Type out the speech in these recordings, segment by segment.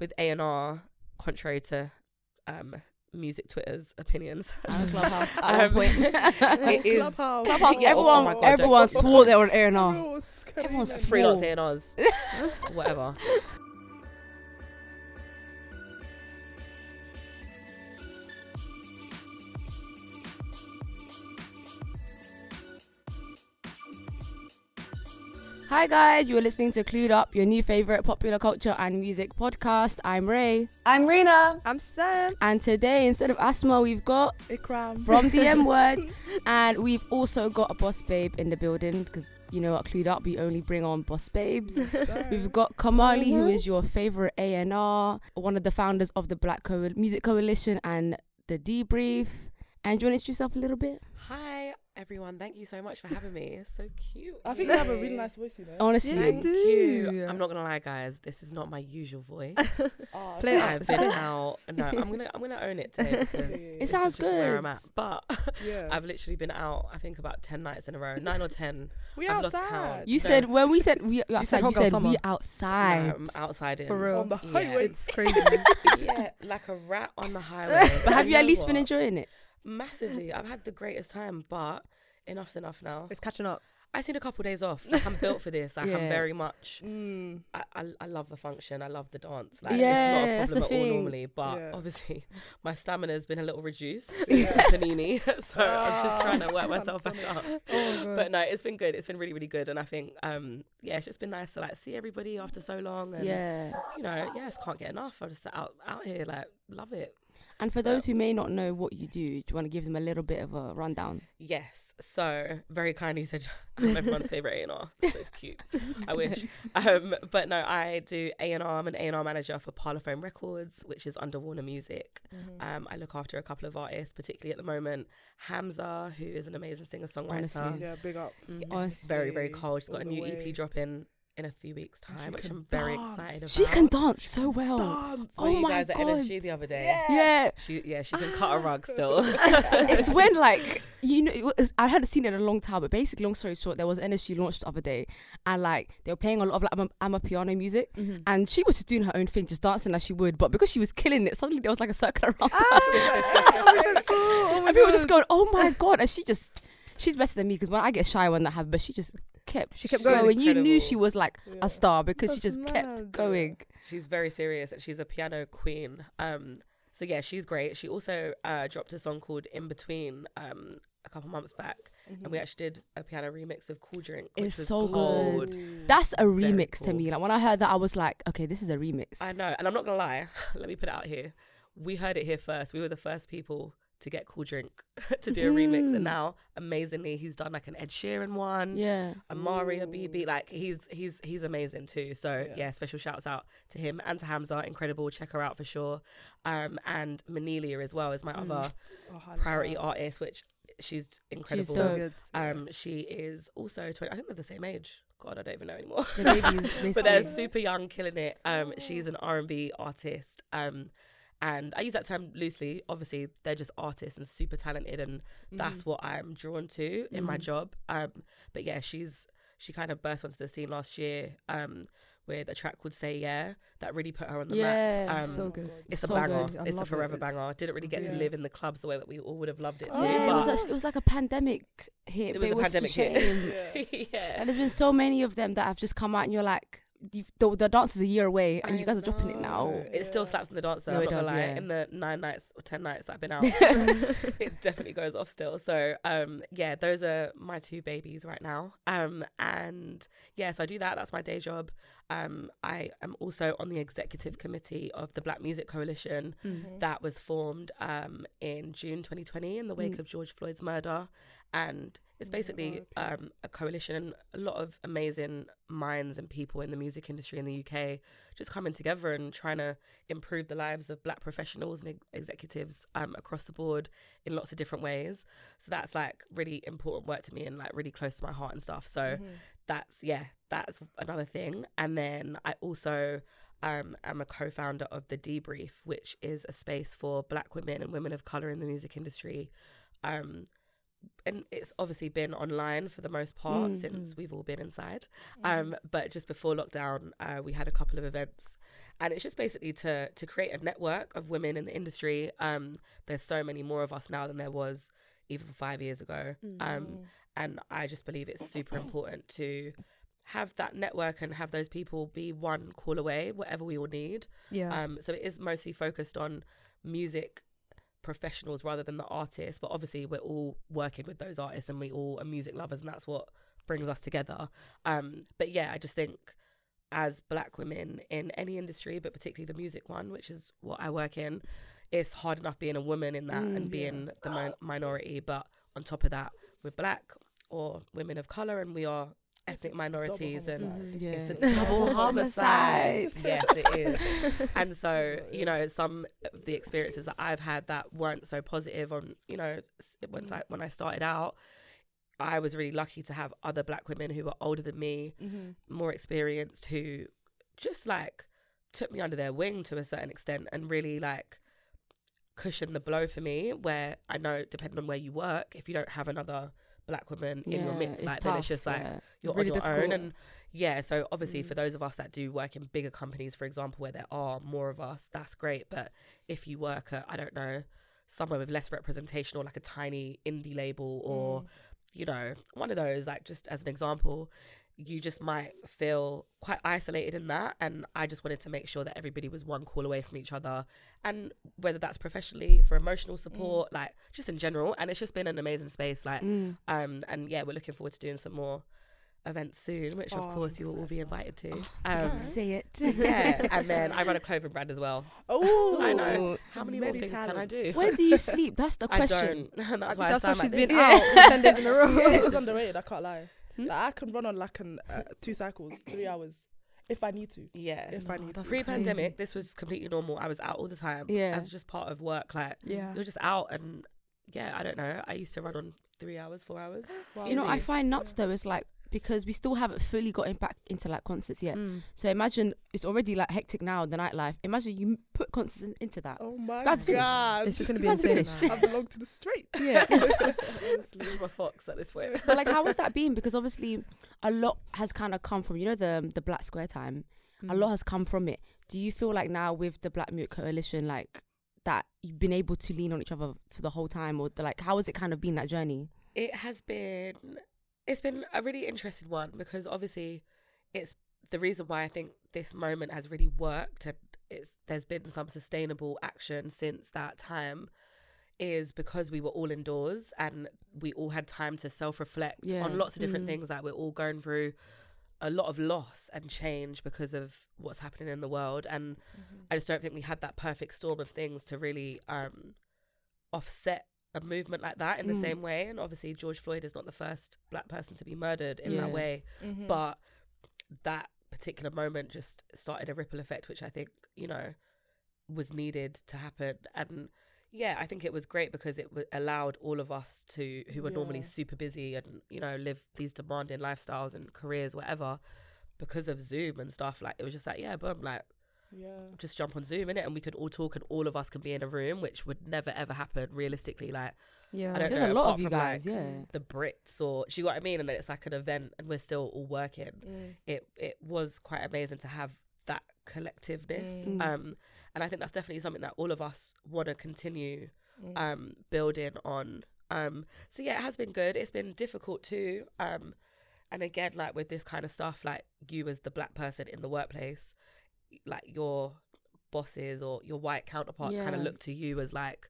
with A and R, contrary to um, music Twitter's opinions. And Clubhouse at one Um, point. it is Clubhouse. Clubhouse, Yeah, oh everyone, my God, everyone swore they were on air now. Rules, Everyone's Karina. freelance A and R's, whatever. Hi guys, you are listening to Clued Up, your new favorite popular culture and music podcast. I'm Ray, I'm Rena. I'm Sam. and today instead of Asma, we've got Ikram. from the M word, and we've also got a boss babe in the building because you know what, Clued Up we only bring on boss babes. We've got Kamali, who uh-huh. is your favorite A and R, one of the founders of the Black Co- Music Coalition and the Debrief. And do you want to introduce yourself a little bit? Hi everyone, thank you so much for having me. It's so cute. I think you have a really nice voice, you know. Honestly, Yeah, Thank do. you. I'm not gonna lie, guys. This is not my usual voice. Oh, Play it I've been out. No, I'm gonna I'm gonna own it today It this sounds is just where I'm at. But Yeah. I've literally been out. I think about ten nights in a row, nine or ten. we I've lost outside. count. you No. said when we said we outside, said you said summer. we No, outside. I'm outside in For real. on the Yeah. It's crazy. yeah, like a rat on the highway. But have And you at know least been enjoying it? Massively. I've had the greatest time, but enough's enough now. it's catching up. I need a couple days off. Like I'm built for this. Like Yeah. I'm very much. Mm. I, I, I love the function. I love the dance. Like Yeah, it's not a problem at all normally. But Yeah. obviously, my stamina has been a little reduced since the panini, so I'm just trying to work Ah, myself back up. Oh But no, it's been good. It's been really, really good. And I think, um, yeah, it's just been nice to like see everybody after so long. And Yeah. you know, yeah, I just can't get enough. I'm just out out here, like, love it. And for those who may not know what you do, do you want to give them a little bit of a rundown? Yes. So very kindly said I'm everyone's favorite A and R. So cute. I wish. Um, but no, I do A and R. I'm an A and R manager for Parlophone Records, which is under Warner Music. Mm-hmm. Um, I look after a couple of artists, particularly at the moment. Hamza, who is an amazing singer Honestly. songwriter. Yeah, big up. Honestly. Very, very cold. She's got a new way. EP dropping in a few weeks' time, which I'm very dance. excited about. She can dance so well. Dance. Oh you my guys at God. NSG the other day. Yeah. She yeah, she can cut a rug still. it's, it's when like you know was, I hadn't seen it in a long time, but basically, long story short, there was NSG launched the other day, and like they were playing a lot of like I'm a, piano music, Mm-hmm. and she was just doing her own thing, just dancing as she would. But because she was killing it, suddenly there was like a circle around her, oh and people were just going, "Oh my god!" And she just she's better than me because when I get shy when that happens, but she just kept She kept going. going. You knew she was like Yeah. a star because she That's just kept going. she's very serious and she's a piano queen. Um, so yeah, she's great. She also uh, dropped a song called "In Between" um, a couple months back, and we actually did a piano remix of "Cool Drink." Which It's was so gold. good. That's a remix to me. Like when I heard that, I was like, okay, this is a remix. I know, and I'm not gonna lie. Let me put it out here. We heard it here first. We were the first people to get "Cool Drink" to do a remix, and now amazingly, he's done like an Ed Sheeran one. yeah. a Amari BB, like he's he's he's amazing too. So Yeah. yeah. special shouts out to him and to Hamza, incredible. Check her out for sure. Um, and Mnelia as well is my Mm. other Oh, priority love- artist, which she's incredible. so So good. um, she is also 20. I think they're the same age. God, I don't even know anymore. The babies, but they're super young, killing it. Um, she's an R and B artist. Um, and I use that term loosely. Obviously, they're just artists and super talented, and that's what I'm drawn to in my Mhm. job. Um, but yeah, she's she kind of burst onto the scene last year. Um, with a track called "Say Yeah" that really put her on the Yeah, map. Um, so good. it's So a banger. good. It's a it. forever It's- banger. Didn't really get Yeah. to live in the clubs the way that we all would have loved it to. yeah, it was, actually, it was like a pandemic hit. It was a pandemic hit. Yeah. yeah. And there's been so many of them that have just come out, and you're like, the, the dance is a year away, and I you guys are dropping it now. know. It still slaps in the dance though. No, I'm it does, lie. yeah. In the nine nights or ten nights that I've been out, it definitely goes off still. So um yeah, those are my two babies right now. Um and yeah, so I do that. That's my day job. Um I am also on the executive committee of the Black Music Coalition Mm. that was formed um in June 2020 in the wake Mm. of George Floyd's murder. And it's basically um, a coalition and a lot of amazing minds and people in the music industry in the UK just coming together and trying to improve the lives of black professionals and ex- executives um, across the board in lots of different ways. So that's like really important work to me and like really close to my heart and stuff. So Mm-hmm. that's yeah, that's another thing. And then I also um, am a co-founder of the Debrief, which is a space for Black women and women of color in the music industry. Um, and it's obviously been online for the most part Mm, since we've all been inside. Mm-hmm. Um, but just before lockdown, uh, we had a couple of events, and it's just basically to to create a network of women in the industry. Um, there's so many more of us now than there was even five years ago. Mm. Um, and I just believe it's super important to have that network and have those people be one call away, whatever we all need. Yeah. Um, so it is mostly focused on music professionals rather than the artists, but obviously we're all working with those artists and we all are music lovers, and that's what brings us together. Um, but yeah, I just think as black women in any industry, but particularly the music one, which is what I work in, it's hard enough being a woman in that Mm. and being the mi- minority. But on top of that, we're black or women of color, and we are ethnic minorities, and homicide. Yeah. it's a double homicide. Homicide. yes, it is. And so, you know, some of the experiences that I've had that weren't so positive on, you know, s- once I when I started out, I was really lucky to have other black women who were older than me, Mm-hmm. more experienced, who just like took me under their wing to a certain extent and really like cushioned the blow for me. Where I know, depending on where you work, if you don't have another black woman in your Yeah, midst, it's like then it's just like yeah. you're Really on your own and yeah so obviously Mm. for those of us that do work in bigger companies for example where there are more of us that's great but if you work at i don't know somewhere with less representation or like a tiny indie label or Mm. you know one of those like just as an example you just might feel quite isolated in that and i just wanted to make sure that everybody was one call away from each other and whether that's professionally for emotional support like just in general and it's just been an amazing space like Mm. um, and yeah, we're looking forward to doing some more events soon, which Oh, of course you will all be invited to. I Um, say it. yeah, and then I run a clothing brand as well. Oh, I know. How many more things can I do? Where do you sleep? That's the I question. don't. That's why That's why she's like been this. out for 10 days in a row. it's underrated. I can't lie. Hmm? Like, I can run on like an uh, two cycles, three hours, if I need to. Yeah. If I need to. Pre-pandemic, this was completely normal. I was out all the time. Yeah. As just part of work. Like Yeah. you're just out, and yeah, I don't know. I used to run on three hours, four hours. Wow. you know, I find nuts though. It's like because we still haven't fully gotten back into like concerts yet. Mm. So imagine it's already like hectic now. The nightlife. Imagine you put concerts in, into that. Oh my That's finished. god. It's just going to be That's insane. finished. I belong to the street. Yeah. Honestly. I'm a fox at this point. but like, how has that been? Because obviously, a lot has kind of come from you know the the Black Square time. Mm. A lot has come from it. Do you feel like now with the Black Music Coalition, like that you've been able to lean on each other for the whole time, or the, like how has it kind of been that journey? It has been it's been a really interesting one because obviously it's the reason why I think this moment has really worked and it's there's been some sustainable action since that time is because we were all indoors and we all had time to self-reflect Yeah. on lots of different Mm. things that we're all going through a lot of loss and change because of what's happening in the world and I just don't think we had that perfect storm of things to really um, offset a movement like that in the Mm. same way. And obviously, George Floyd is not the first black person to be murdered in Yeah. that way, Mhm. but that particular moment just started a ripple effect, which I think you know was needed to happen. And yeah, I think it was great because it w- allowed all of us to who were normally super busy and you know live these demanding lifestyles and careers, whatever. Because of Zoom and stuff, like it was just like, yeah, boom, like yeah. just jump on Zoom in it, and we could all talk, and all of us can be in a room, which would never ever happen realistically. Like Yeah. I don't There's know, a lot of you guys, like, yeah. the Brits, or do you know what I mean? And then it's like an event, and we're still all working. Mm. It it was quite amazing to have that collectiveness, Mm. um, and I think that's definitely something that all of us want to continue Mm. um, building on. Um, so yeah, it has been good. It's been difficult too. Um, and again, like with this kind of stuff, like you as the black person in the workplace, like your bosses or your white counterparts kind of look to you as like,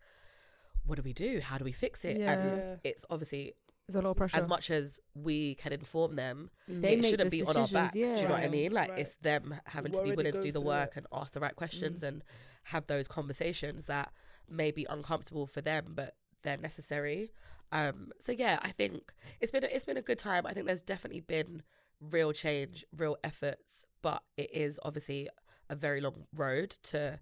what do we do? How do we fix it? Yeah. And it's obviously There's a lot of pressure. as much as we can inform them, They it shouldn't be on our decisions, back. Do you know what I mean? Like Right. it's them having We're to be willing to do the work it. and ask the right questions and have those conversations that may be uncomfortable for them, but they're necessary. Um, so yeah, I think it's been a, it's been a good time. I think there's definitely been real change, real efforts, but it is obviously a very long road to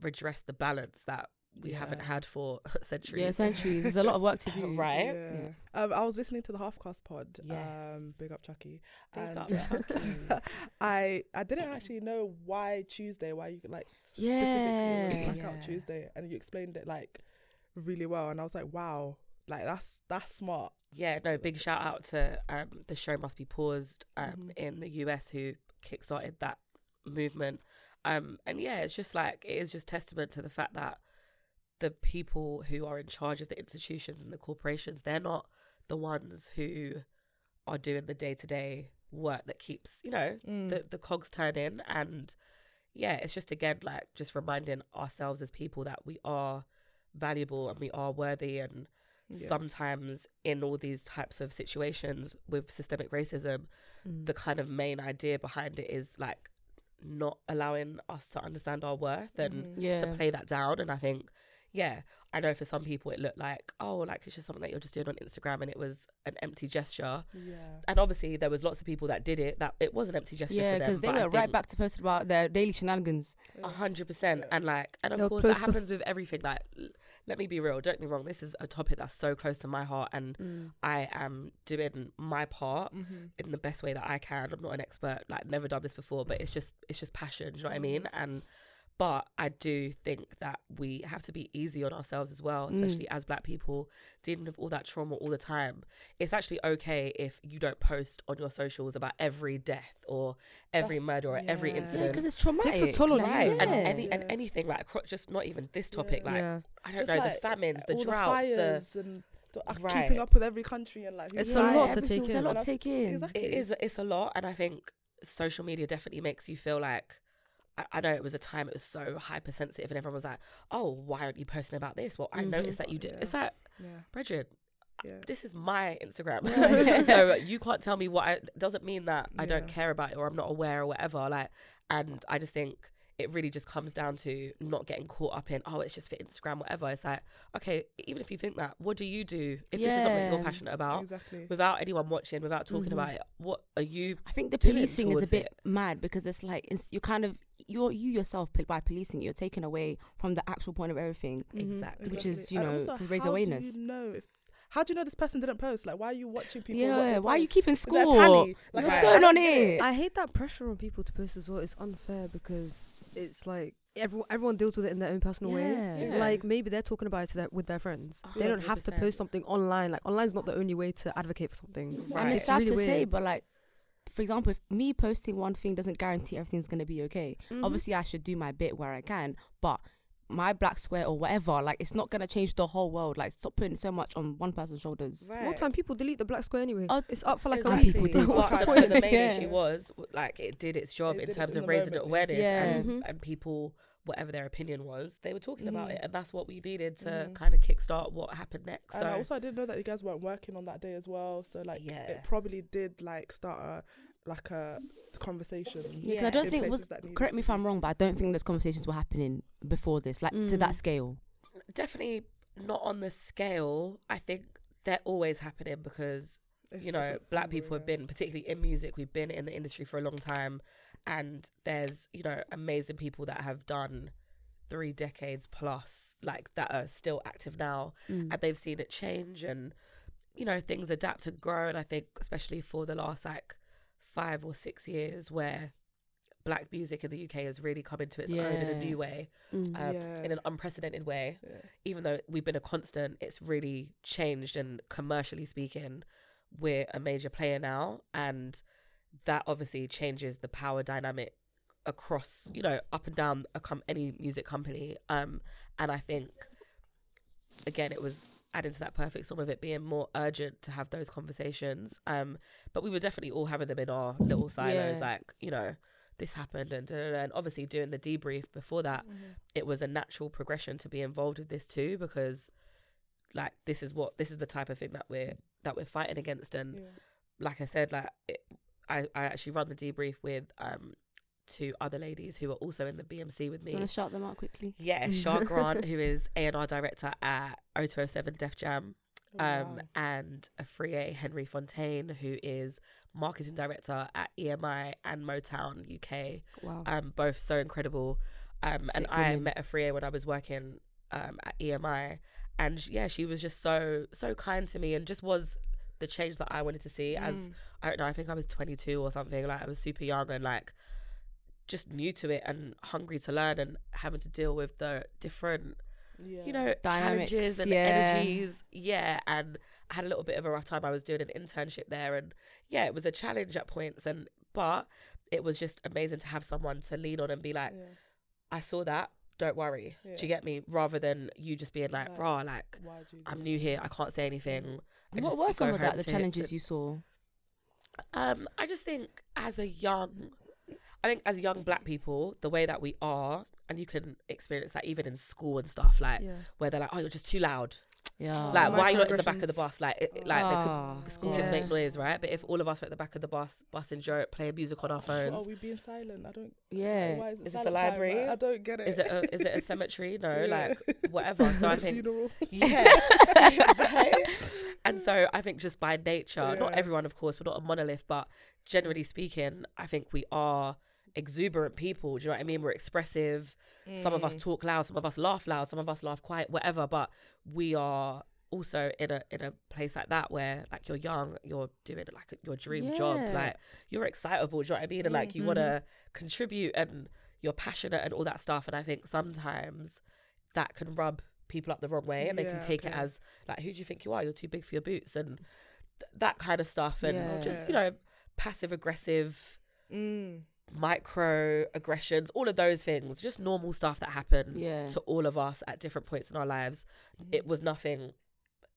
redress the balance that we haven't had for centuries. Yeah, centuries. There's a lot of work to do. Right? Yeah. Um, I was listening to the Halfcast pod. Yes. Um, big up Chuckie. Big and up, Chuckie. I I didn't actually know why Tuesday, why you could like Yeah. specifically was Blackout Yeah. Tuesday, and you explained it like really well, and I was like, wow, like that's that's smart. Yeah, no, big shout out to um, the show must be paused um, Mhm. in the US who kickstarted that movement. Um, and yeah, it's just like it is just testament to the fact that the people who are in charge of the institutions and the corporations, they're not the ones who are doing the day to day work that keeps, you know, Mm. the, the cogs turning. And yeah, it's just again like just reminding ourselves as people that we are valuable and we are worthy and Yeah. sometimes in all these types of situations with systemic racism Mm. the kind of main idea behind it is like not allowing us to understand our worth and Mhm. yeah. to play that down and i think yeah i know for some people it looked like oh like it's just something that you're just doing on instagram and it was an empty gesture Yeah. and obviously there was lots of people that did it that it was an empty gesture Yeah, because they but I went right back to posting about their daily shenanigans. a hundred percent, and like, and of They'll course that post the- happens with everything. Like, l- let me be real. Don't get me wrong. This is a topic that's so close to my heart, and Mm. I am doing my part Mhm. in the best way that I can. I'm not an expert. Like, never done this before, but it's just, it's just passion. Do you know what I mean? And, but I do think that we have to be easy on ourselves as well, Mm. especially as Black people dealing with all that trauma all the time. It's actually okay if you don't post on your socials about every death or every That's- murder or every yeah. Yeah, incident. because it's traumatic. Takes a toll on you. Right, and Yeah. any and anything like just not even this topic, Yeah. like yeah. I don't Just know, like, the famines, the droughts, the the, fires and the, uh, Right. keeping up with every country and like It's knows? a lot to take single- It's a in. lot And to take in. Exactly. it is it's a lot, and I think social media definitely makes you feel like. I, I know it was a time it was so hypersensitive, and everyone was like, "Oh, why aren't you posting about this?" Well, I Mhm. noticed that you did. Yeah. It's like, Yeah. Bridget, Yeah. this is my Instagram, Yeah. so you can't tell me what. I, doesn't mean that I don't care about it or I'm not aware or whatever. Like, and I just think it really just comes down to not getting caught up in oh it's just for Instagram whatever. It's like okay, even if you think that, what do you do if this is something you're passionate about Exactly. without anyone watching, without talking Mhm. about it? What are you? I think the policing is a bit it. mad because it's like it's, you kind of you're you yourself by policing you're taking away from the actual point of everything. Mhm. Exactly. Which is, you And know, also, to raise how awareness. Do you know if, how do you know this person didn't post? Like, why are you watching people? yeah, why are you keeping Is there a score? tally? What's Right. going I on don't get it. here? I hate that pressure on people to post as well. It's unfair because it's like everyone everyone deals with it in their own personal way. Yeah. Like maybe they're talking about it to their, with their friends. They don't have to post something online. Like online's not the only way to advocate for something. Right. And it's sad really to say, but like, for example, if me posting one thing doesn't guarantee everything's gonna be okay. Mhm. Obviously, I should do my bit where I can, but my black square or whatever, like, it's not gonna change the whole world. Like, stop putting so much on one person's shoulders. Right. More time people delete the black square anyway. Oh, it's up for like Exactly. a week. people do. What's the the, point? the main Yeah. issue was like it did its job It in terms in of the raising moment, awareness yeah. and, Mhm. and people whatever their opinion was they were talking about Mhm. it and that's what we needed to Mhm. kind of kickstart what happened next And so I also I didn't know that you guys weren't working on that day as well. So like Yeah. it probably did like start a like a conversation. Yeah, 'cause I don't think was. places that needed Correct me if I'm wrong, but I don't think those conversations were happening before this, like to Mm. that scale. definitely not on the scale i think they're always happening because It's- you know black problem, people have been particularly in music we've been in the industry for a long time and there's you know amazing people that have done three decades plus like that are still active now Mm. and they've seen it change and you know things adapt and grow and i think especially for the last like five or six years where black music in the uk has really come into its own in a new way Mm. uh, Yeah. in an unprecedented way Yeah. even though we've been a constant it's really changed and commercially speaking we're a major player now and that obviously changes the power dynamic across you know up and down a com- any music company um and i think again it was adding to that perfect storm of it being more urgent to have those conversations um but we were definitely all having them in our little silos Yeah. like you know this happened and, da, da, da. and obviously doing the debrief before that it was a natural progression to be involved with this too because like this is what this is the type of thing that we're that we're fighting against and Yeah. like I said like it, I I actually run the debrief with um two other ladies who are also in the BMC with You me want to shout them out quickly? yeah Shah Grant who is A&R director at 0207 Def Jam Oh, um wow. and Afryea Henry Fontaine who is marketing director at EMI and Motown UK Wow. um, both so incredible. Um, and I met Afryea when I was working um, at EMI, and yeah, she was just so so kind to me, and just was the change that I wanted to see. As Mm. I don't know, I think I was 22 or something. Like I was super young and like just new to it and hungry to learn and having to deal with the different yeah. you know Dynamics, challenges and yeah. energies yeah and I had a little bit of a rough time I was doing an internship there and yeah it was a challenge at points and but it was just amazing to have someone to lean on and be like, yeah. I saw that. Don't worry. Yeah. Do you get me? Rather than you just being like, Like, raw, like Why'd I'm new here. I can't say anything. and What just were some of that the challenges to- you saw? Um, I just think as a young, I think as young black people, the way that we are, and you can experience that even in school and stuff, like yeah. where they're like, "Oh, you're just too loud." Yeah. like, why are you not in the back of the bus? Like, it, it- like they Ah, could, school yeah. kids make noise, right? But if all of us were at the back of the bus, busting joke, playing music on our phones, are we being silent? I don't. Yeah. Why is it Is this a silent time? library? I don't get it. is it a, is it a cemetery? No, Yeah. like whatever. So I A think funeral. Yeah. right? And so I think just by nature, not everyone, of course, we're not a monolith, but generally speaking, I think we are exuberant people. Do you know what I mean? We're expressive. Some of us Mm. talk loud, some of us laugh loud, some of us laugh quiet, whatever. But we are also in a in a place like that where like you're young, you're doing like your dream job, like you're excitable. Do you know what I mean? And like you want to contribute and you're passionate and all that stuff. And I think sometimes that can rub people up the wrong way, and they can Yeah, take it as like, who do you think you are? You're too big for your boots, and th- that kind of stuff. And Yeah. just you know, passive aggressive Mm. Micro aggressions, all of those things, just normal stuff that happen Yeah. to all of us at different points in our lives. Mm. It was nothing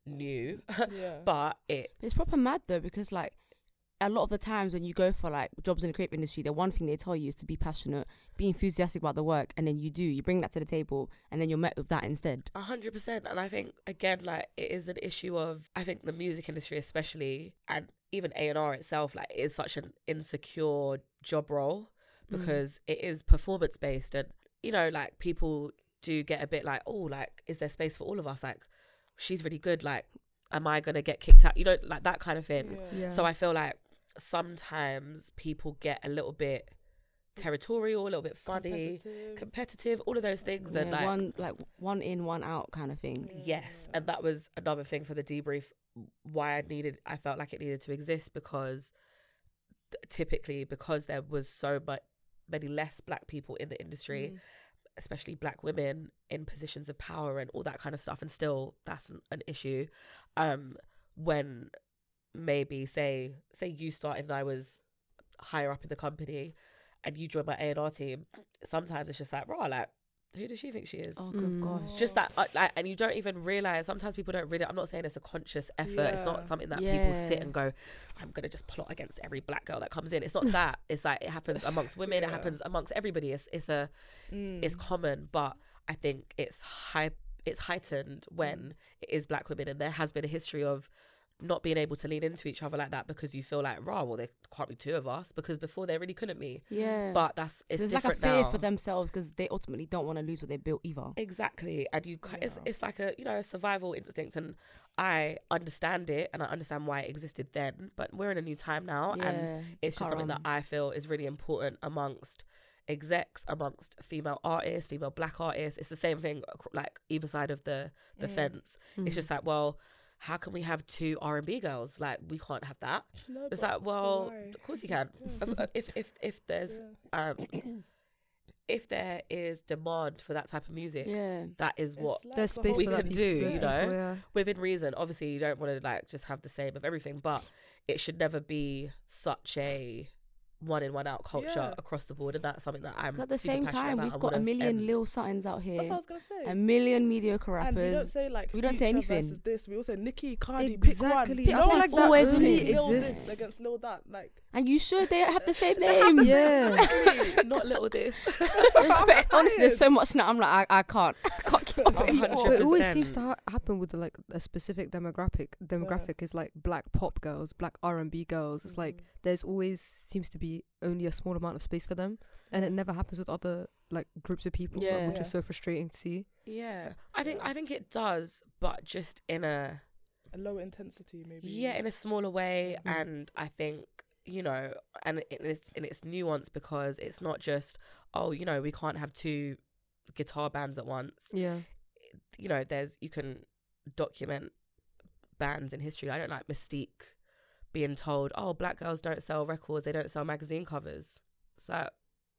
new, Yeah. but it It's proper mad though because like a lot of the times when you go for like jobs in the creative industry, the one thing they tell you is to be passionate, be enthusiastic about the work, and then you do. You bring that to the table, and then you're met with that instead. A hundred percent, and I think again, like it is an issue of I think the music industry, especially, and even A and R itself, like is such an insecure job role Mm. because it is performance based, and you know, like people do get a bit like, oh, like is there space for all of us? Like she's really good, like am I gonna get kicked out? You know, like that kind of thing. Yeah. Yeah. So I feel like sometimes people get a little bit territorial, a little bit funny, Competitive. competitive, all of those things, and like one like one in, one out kind of thing. Yes, and that was another thing for the debrief. Why I needed, I felt like it needed to exist because typically because there was so much many less black people in the industry, Mm. especially black women in positions of power and all that kind of stuff, and still that's an, an issue. Um, when maybe say say you started and I was higher up in the company, and you joined my A and R team, sometimes it's just like, raw, like who does she think she is? Oh Mm. gosh. just that uh, like, and you don't even realize sometimes people don't really i'm not saying it's a conscious effort it's not something that people sit and go i'm gonna just plot against every black girl that comes in it's not that it's like it happens amongst women it happens amongst everybody it's it's a Mm. it's common but i think it's high it's heightened when it is black women and there has been a history of not being able to lean into each other like that because you feel like raw well there can't be two of us because before there really couldn't be yeah. but that's it's there's like a fear now. for themselves because they ultimately don't want to lose what they built either. Exactly, and you, ki- it's it's like a you know a survival instinct, and I understand it, and I understand why it existed then. But we're in a new time now, and it's just something that I feel is really important amongst execs, amongst female artists, female black artists. It's the same thing, like either side of the the Mm. fence. Mm. It's just like, well, how can we have two R and B girls? Like we can't have that. No, It's like, well, why? of course you can. Yeah. If- if if if there's Yeah. um if there is demand for that type of music, yeah. that is It's what like There's the space whole we for can do, peop- you know? people, yeah. within reason. Obviously, you don't want to like just have the same of everything, but it should never be such a one in one out culture Yeah. across the board, and that's something that I'm. 'Cause at the super same time, we've got a million end. Lil Suttons out That's what I here, was gonna say. a million mediocre and we don't say like We don't say anything. This we all say Nicki, Cardi, Exactly. pick one. I feel one's like that always only Lil exists. against Lil that. Like And you should they have the same name. the Yeah. Not little this. but honestly, there's so much now. I'm like, I, I can't, I can't keep up anymore. But it always seems to ha- happen with like a specific demographic. Demographic is like black pop girls, black R and B girls. It's like there's always seems to be only a small amount of space for them, and it never happens with other like groups of people, like, Yeah. which is so frustrating to see. Yeah, I think Yeah. I think it does, but just in a a lower intensity maybe. yeah, in a smaller way, Mhm. and I think you know, and it is in its nuance because it's not just oh, you know, we can't have two guitar bands at once. Yeah, you know, there's you can document bands in history. I don't like Mis-Teeq being told, "Oh, black girls don't sell records; they don't sell magazine covers." So,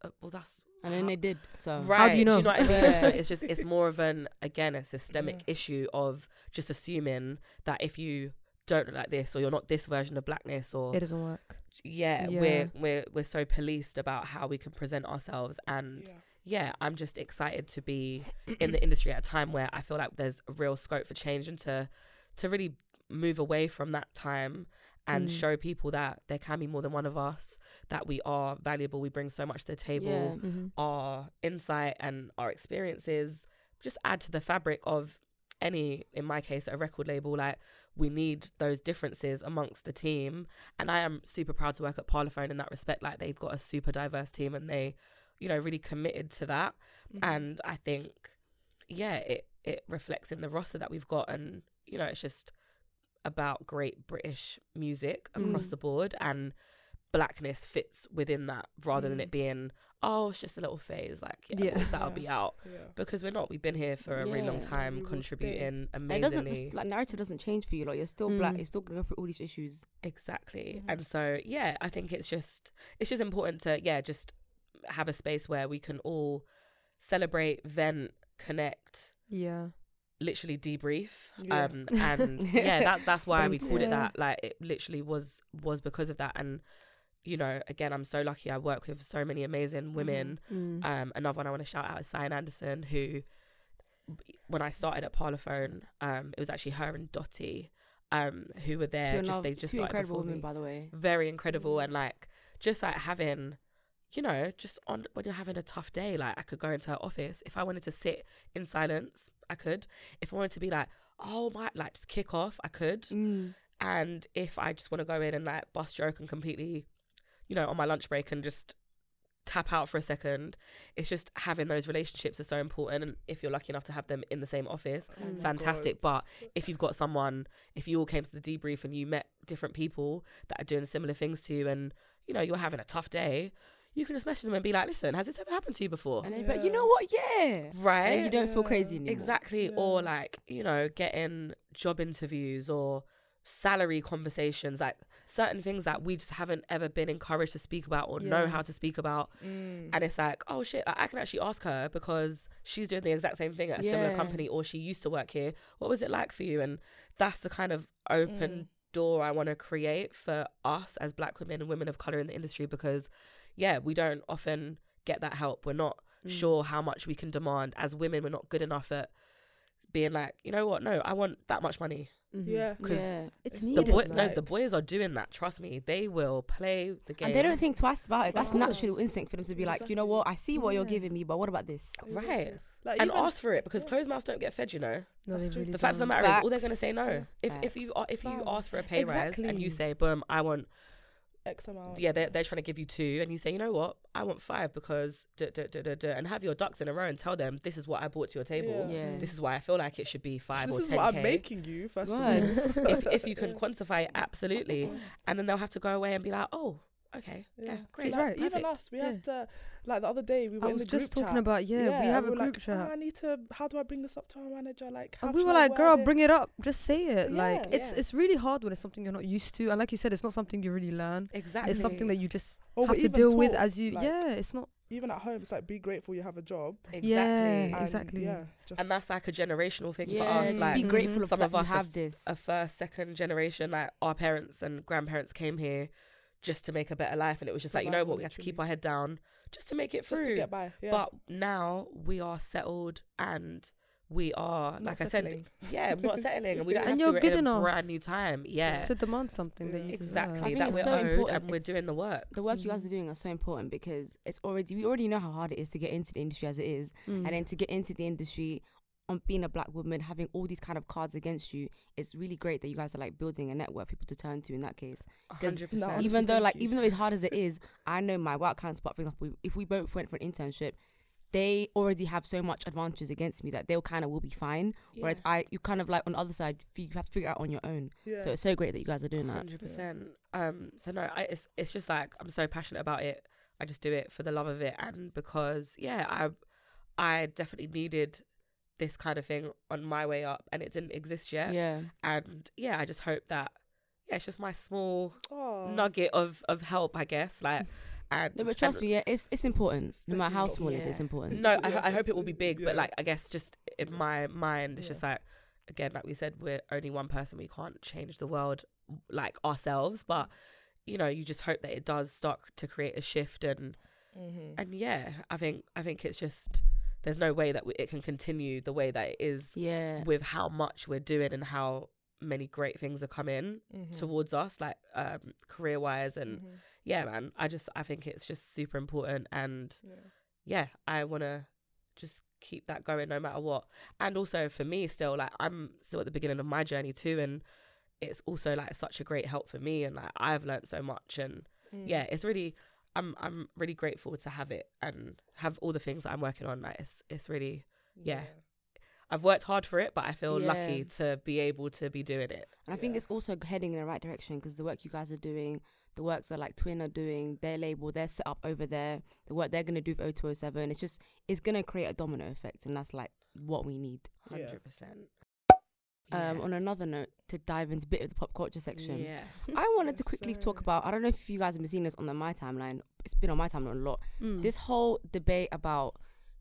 uh, well, that's And then how- they did. So right. do you know? what I mean? Yeah. So it's just it's more of an again a systemic Yeah. issue of just assuming that if you don't look like this or you're not this version of blackness or it doesn't work. Yeah, Yeah. we're we're we're so policed about how we can present ourselves and Yeah. yeah, I'm just excited to be in the industry at a time where I feel like there's a real scope for change and to to really move away from that time and Mm. show people that there can be more than one of us, that we are valuable, we bring so much to the table, Yeah. Mm-hmm. our insight and our experiences just add to the fabric of any in my case a record label like we need those differences amongst the team and i am super proud to work at parlophone in that respect like they've got a super diverse team and they you know really committed to that Mhm. and i think yeah it it reflects in the roster that we've got and you know it's just about great british music across Mm. the board and blackness fits within that rather than Mm. it being oh it's just a little phase like yeah, Yeah. well, that'll Yeah. be out yeah. because we're not we've been here for a really long time We will contributing And it doesn't this, like narrative doesn't change for you. Like you're still black. Mm. You're still gonna go through all these issues. Exactly. Mhm. And so yeah, I think it's just it's just important to yeah, just have a space where we can all celebrate, vent, connect, Yeah. literally debrief. Yeah. Um and yeah, that that's why we called it that. Like it literally was was because of that and you know, again, I'm so lucky I work with so many amazing women. Mm. Um, another one I want to shout out is Sian Anderson, who, when I started at Parlophone, um, it was actually her and Dottie, um, who were there. just they just two incredible women, me. by the way. Very incredible, and like just like having, you know, just on when you're having a tough day, like I could go into her office if I wanted to sit in silence, I could. If I wanted to be like, oh my, like just kick off, I could. Mm. And if I just want to go in and like bust joke and completely, you know, on my lunch break and just tap out for a second, it's just having those relationships are so important. And if you're lucky enough to have them in the same office, Oh fantastic. God. But if you've got someone, if you all came to the debrief and you met different people that are doing similar things to you, and you know you're having a tough day, you can just message them and be like, "Listen, has this ever happened to you before?" And then, but you know what? Yeah. right? And you don't feel crazy anymore. Exactly. Or like, you know, getting job interviews or salary conversations, like certain things that we just haven't ever been encouraged to speak about or know how to speak about. Mm. And it's like, oh shit, I can actually ask her because she's doing the exact same thing at a similar company or she used to work here. What was it like for you? And that's the kind of open Mm. door I want to create for us as black women and women of color in the industry because, yeah, we don't often get that help. We're not Mm. sure how much we can demand as women. We're not good enough at being like, you know what? No, I want that much money. Mhm. yeah. 'Cause Yeah. It's It's The needed. boy, It's no, the boys are doing that. Trust me, they will play the game. And they don't think twice about it. That's natural instinct for them to be like, you know what? I see what you're giving me, but what about this? Right. Like and even- ask for it because yeah. closed mouths don't get fed. You know, No, That's they true. really the fact of the don't. matter is, all they're gonna say no. If if you Facts. if you ask for a pay rise and you say, boom, I want X amount. yeah, they're, they're trying to give you two, and you say, you know what, I want five because duh, duh, duh, duh, duh, and have your ducks in a row and tell them this is what I brought to your table. Yeah. Yeah. This is why I feel like it should be five This or is ten what I'm making you first Right. of all. if if you can quantify it, absolutely, and then they'll have to go away and be like, oh, okay, yeah, Yeah. great, She's right. Even perfect. us, we Yeah. have to. Like the other day, we were I in was the just group talking chat. about yeah, we have and a group like, oh, chat. "Oh, I need to. How do I bring this up to our manager? Like, how And we were like, girl, it?" bring it up. Just say it. like it's Yeah. it's really hard when it's something you're not used to. And like you said, it's not something you really learn. exactly. It's something that you just Or have to even deal with as you. like, yeah, it's not. Even at home, it's like be grateful you have a job. exactly. Yeah, And, exactly. Yeah. And that's like a generational thing Yeah, for us. just Like be grateful of Some that of you us have this. a first, second generation, like our parents and grandparents came here just to make a better life, and it was just like, you know what, we had to keep our head down just to make it just through. to get by. Yeah. But now we are settled and we are, Not like I said, yeah, we're not settling, and we don't And have you're to. Good in a enough brand new time. Yeah, To demand something that you exactly. I think That it's we're so owed, important. and we're It's- doing the work. the work you guys are mm. doing are so important because it's already we already know how hard it is to get into the industry as it is, deserve. and then to get into the industry on being a black woman, having all these kind of cards against you, it's really great that you guys are like building a network of people to turn to in that case. hundred No, even though like you. even though it's hard as it is, I know my work counterpart, for example, if we both went for an internship, they already have so much advantages against me that they'll kind of will be fine. Whereas I, you kind of like on the other side, you have to figure out on your own. yeah. So it's so great that you guys are doing that. Hundred percent. Um. So no, I, it's it's just like I'm so passionate about it. I just do it for the love of it, and because yeah, I I definitely needed this kind of thing on my way up, and it didn't exist yet. Yeah. And yeah, I just hope that yeah, it's just my small Aw. nugget of of help, I guess. Like, and No, but trust and- me, yeah, it's it's important. No matter how definitely small it is, it's important. No, I, Yeah. I hope it will be big, but like I guess just in my mind, it's Yeah. just like again, like we said, we're only one person. We can't change the world like ourselves, but you know, you just hope that it does start to create a shift and Mhm. and yeah, I think I think it's just there's no way that we, it can continue the way that it is Yeah. with how much we're doing and how many great things are coming Mhm. towards us, like um, career wise and Mhm. yeah, man. I just I think it's just super important and Yeah. yeah, I want to just keep that going no matter what. And also for me, still like I'm still at the beginning of my journey too, and it's also like such a great help for me, and like I've learned so much, and Mm. yeah, it's really I'm I'm really grateful to have it and have all the things that I'm working on. Like it's it's really yeah. I've worked hard for it, but I feel Yeah. lucky to be able to be doing it. And I think it's also heading in the right direction because the work you guys are doing, the works that like Twin are doing, their label, their setup over there, the work they're gonna do with 0207, it's just it's gonna create a domino effect, and that's like what we need. Yeah. Hundred percent. Um, on another note, to dive into a bit of the pop culture section, Yeah. I wanted to quickly sir. talk about. I don't know if you guys have been seeing this on the my timeline. It's been on my timeline a lot. Mm. This whole debate about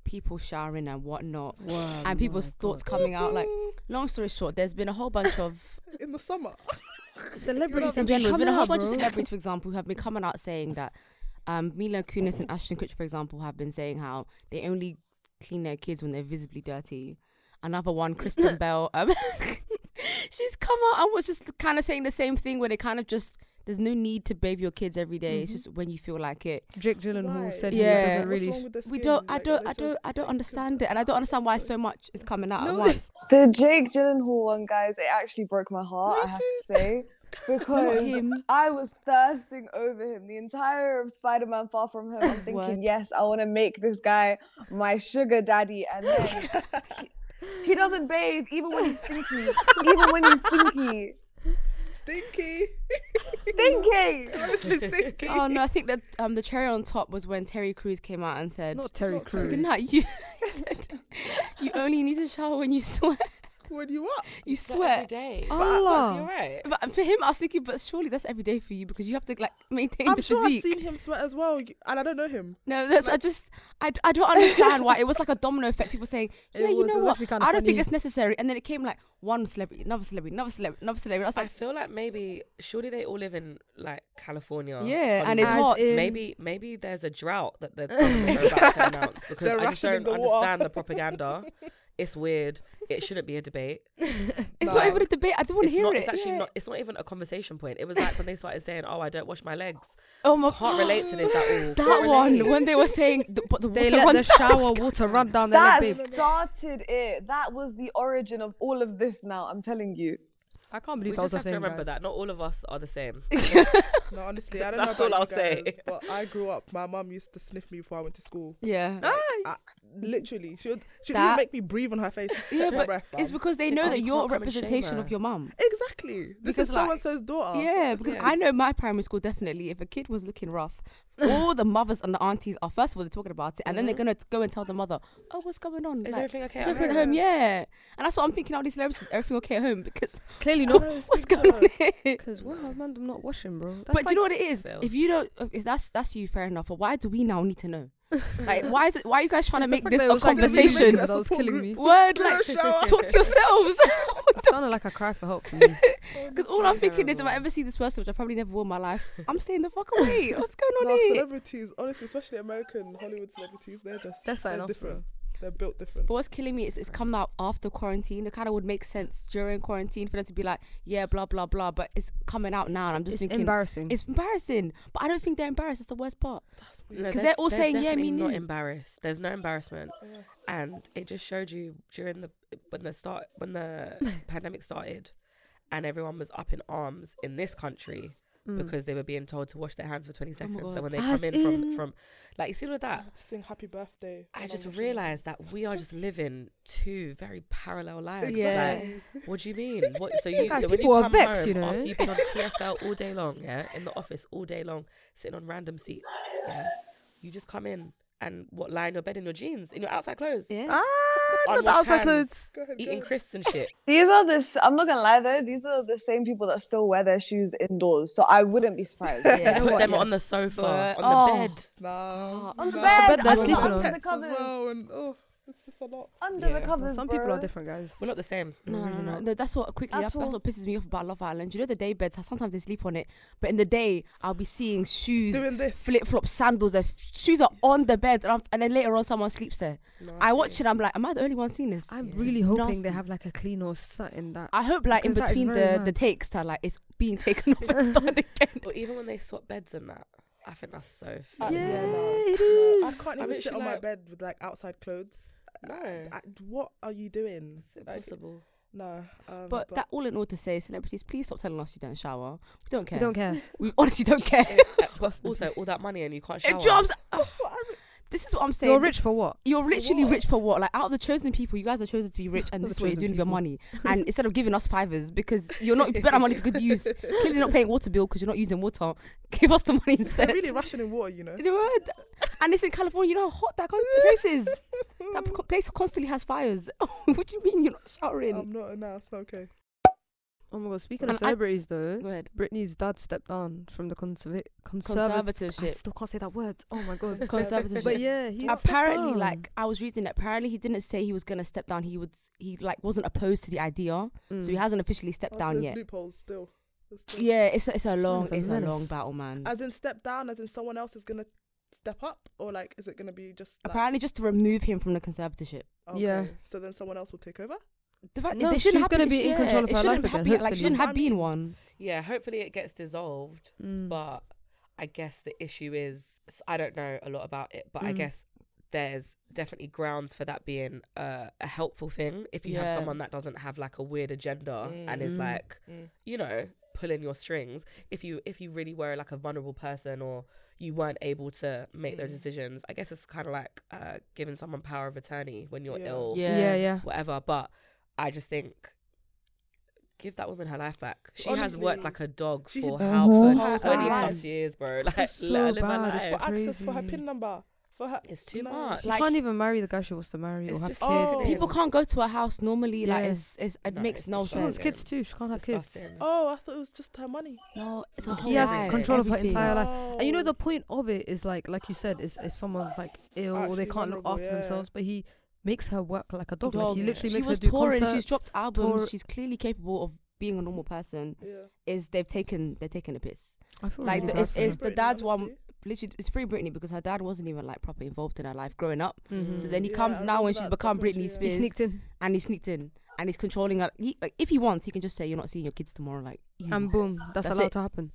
people showering and whatnot, Wow, and people's thoughts God. coming out. Like, long story short, there's been a whole bunch of in the summer. celebrities in general, there's been a whole out, bunch of celebrities, for example, who have been coming out saying that um, Mila Kunis and Ashton Kutcher, for example, have been saying how they only clean their kids when they're visibly dirty. Another one, Kristen Bell, um, she's come out and was just kind of saying the same thing, where they kind of just there's no need to bathe your kids every day. It's Mhm. just when you feel like it. Jake Gyllenhaal Why? said Yeah. he doesn't What's really. wrong with the We don't. I don't. they I don't. I don't understand it, and I don't understand why so much is coming out at once. The Jake Gyllenhaal one, guys, it actually broke my heart. Me I have to say because him. I was thirsting over him the entire of Spider-Man Far From Home. I'm thinking, Word. yes, I want to make this guy my sugar daddy, and then he, he doesn't bathe even when he's stinky. even when he's stinky, Stinky. stinky. Stinky. Oh no, I think that um the cherry on top was when Terry Crews came out and said, Not Terry Not Crews. Terry. Good night. You said you only need to shower when you sweat. When you what? You Every sweat. day. Ah. Allah. You're right. But for him, I was thinking, but surely that's every day for you because you have to like maintain I'm the sure physique. I've seen him sweat as well, and I don't know him. No, that's I just I, d- I don't understand why it was like a domino effect. People saying, yeah, you was- it know what? I don't think it's necessary, and then it came like one celebrity, another celebrity, another celebrity, another celebrity. I was I feel like maybe surely they all live in like California. Yeah, and it's Hollywood. hot. in- Maybe maybe there's a drought that the government are about to announce because They're I just don't the water. understand the propaganda. It's weird. It shouldn't be a debate. it's not even a debate. I don't want to hear not. it. It's actually Yeah. not. It's not even a conversation point. It was like when they started saying, "Oh, I don't wash my legs." Oh my Can't relate to this at all. That Can't one relate. when they were saying, the, but the They water let the shower water run down their That leg, babe. started it. That was the origin of all of this. Now I'm telling you. I can't believe We believe that was just a have to thing, remember guys. that not all of us are the same. No, honestly, I don't That's know all about I'll you say. but I grew up. My mum used to sniff me before I went to school. Yeah. Ah, I, literally, she would. She That- would make me breathe on her face. Yeah, but breath, It's because they Because know that you you're a can't come and shame representation of her. your mum. exactly. This Because, is like- so and so's daughter. Yeah, because Yeah. I know my primary school definitely. If a kid was looking rough, all the mothers and the aunties are first of all they're talking about it, and then they're Mhm. gonna go and tell the mother, "Oh, what's going on? Is Like, everything okay? is at everything at home? home? Yeah." And that's what I'm thinking. All these celebrities, everything okay at home? Because Clearly not. what's going on here? Because wow, man, I'm not washing, bro. That's but do you know what it is? Still. If you don't, if that's that's you, fair enough. But why do we now need to know? Like, why is it? Why are you guys trying to It's the make this a was like conversation. conversation? That was killing me. Word, You're like, talk to yourselves. It sounded like a cry for help for me. Because all I'm thinking is, if I ever see this person, which I probably never will in my life, I'm staying the fuck away. What's going on No, here? celebrities, honestly, especially American Hollywood celebrities, they're just That's they're different. They're built different. But what's killing me is it's come out after quarantine. It kind of would make sense during quarantine for them to be like, yeah, blah blah blah. But it's coming out now, and I'm just thinking it's thinking embarrassing. it's embarrassing. But I don't think they're embarrassed. That's the worst part. No, 'Cause they're all saying, yeah, me not embarrassed. There's no embarrassment, Yeah. and it just showed you during the when the start when the pandemic started, and everyone was up in arms in this country Mm. because they were being told to wash their hands for 20 seconds. God. so when they As come in, from in- from like you see all of that, sing happy birthday. I just realized that we are just living two very parallel lives. Yeah. Like, what do you mean? What? So you Guys, so when people you are come vexed, home you know. after you've been on TFL all day long, yeah, in the office all day long, sitting on random seats, yeah, you just come in and what lie in your bed in your jeans, in your outside clothes, Yeah. Ah, not the Unwashed outside hands. clothes. Go ahead, go eating ahead. crisps and shit. These are the. s- I'm not gonna lie though. These are the same people that still wear their shoes indoors. So I wouldn't be surprised. Yeah. know Put what, them yeah. on the sofa, But- on the oh. bed. Nah, On the nah. bed, bed they're under, sleeping under on. the Pets covers. well, and, oh. It's just a lot. Under Yeah. the covers, Some people are different, guys. We're not the same. No, no, really no, not. no. That's what quickly. That's, that's what pisses me off about Love Island. You know the day beds. Sometimes they sleep on it, but in the day I'll be seeing shoes, Doing this. flip flops, sandals. Their f- shoes are on the bed, and, I'm, and then later on someone sleeps there. I watch it. I'm like, am I the only one seeing this? I'm Yeah. really hoping nasty. they have like a clean or something that. I hope like in Because that is between very the the takes that like it's being taken off and started again. Or even when they swap beds and that, I think that's so. Funny. yeah, no, it no. I can't I'm even sit literally on my bed with like outside clothes. No. I- I- what are you doing? It's Like, impossible. no. Um, But that all in all to say, celebrities, please stop telling us you don't shower. We don't care. We don't care. We honestly don't care. But Disgusting. also, all that money and you can't shower. It shower. drops. This is what I'm saying. You're rich for what? You're literally what? rich for what? Like out of the chosen people, you guys are chosen to be rich, and The this is what you're chosen doing with your money. And instead of giving us fivers because you're not, you put that money to good use. Clearly not paying water bill because you're not using water. Give us the money They're instead. really rationing water, you know. You know? And it's in California. You know how hot that con- place is. That place constantly has fires. what do you mean you're not showering? I'm not. No, it's not okay. Oh my god! Speaking And of I- celebrities, though, Go ahead. Britney's dad stepped down from the conserva- conservative. I still can't say that word. Oh my god. Conservatorship. but yeah, he apparently down. like i was reading that apparently he didn't say he was gonna step down he would he like wasn't opposed to the idea so he Mm. hasn't officially stepped Oh, down there's yet loopholes still. Still- yeah it's a, it's a long is it's a long battle man As in step down, as in someone else is gonna step up, or like is it gonna be just like, apparently just to remove him from the conservatorship okay, Yeah. So then someone else will take over. The fact No, they shouldn't she's gonna been- be in yeah, control of it her shouldn't life have again, been- like hopefully. shouldn't have That's what I been one Yeah, hopefully it gets dissolved. Mm. But I guess the issue is I don't know a lot about it, but I Mm. guess there's definitely grounds for that being uh, a helpful thing if you have someone that doesn't have like a weird agenda and is Mm. like you know pulling your strings if you if you really were like a vulnerable person or you weren't able to make those Mm. decisions i guess it's kind of like uh giving someone power of attorney when you're Yeah. ill Yeah. yeah, yeah. whatever but i just think give that woman her life back she has worked like a dog she- for how for Her 20 plus years bro like so let her live her bad, life it's For access for her pin number. For her. it's too No. much She Like- can't even marry the guy she wants to marry or have just- kids. Oh. people can't go to a house normally like Yeah. it's, it's it No, makes it's no She wants sense kids too. She can't have kids. Oh, I thought it was just her money. no it's a whole. He whole has life, control of her everything. entire life. And you know the point of it is like, like you said, is if someone's like ill or they can't look after yeah. themselves, but he makes her work like a dog. Like he literally she makes was her do touring concerts. she's dropped albums tour- she's clearly capable of being a normal person Yeah. is they've taken they've taken a piss I feel like really the- it's- it's her. the dad's one- literally it's free Britney because her dad wasn't even like proper involved in her life growing up. Mhm. So then he Yeah, comes I now when she's become documentary, Britney yeah. he sneaked in and he sneaked in and he's controlling her. He, like if he wants, he can just say you're not seeing your kids tomorrow. Like, easy. and boom, that's, That's allowed it. to happen.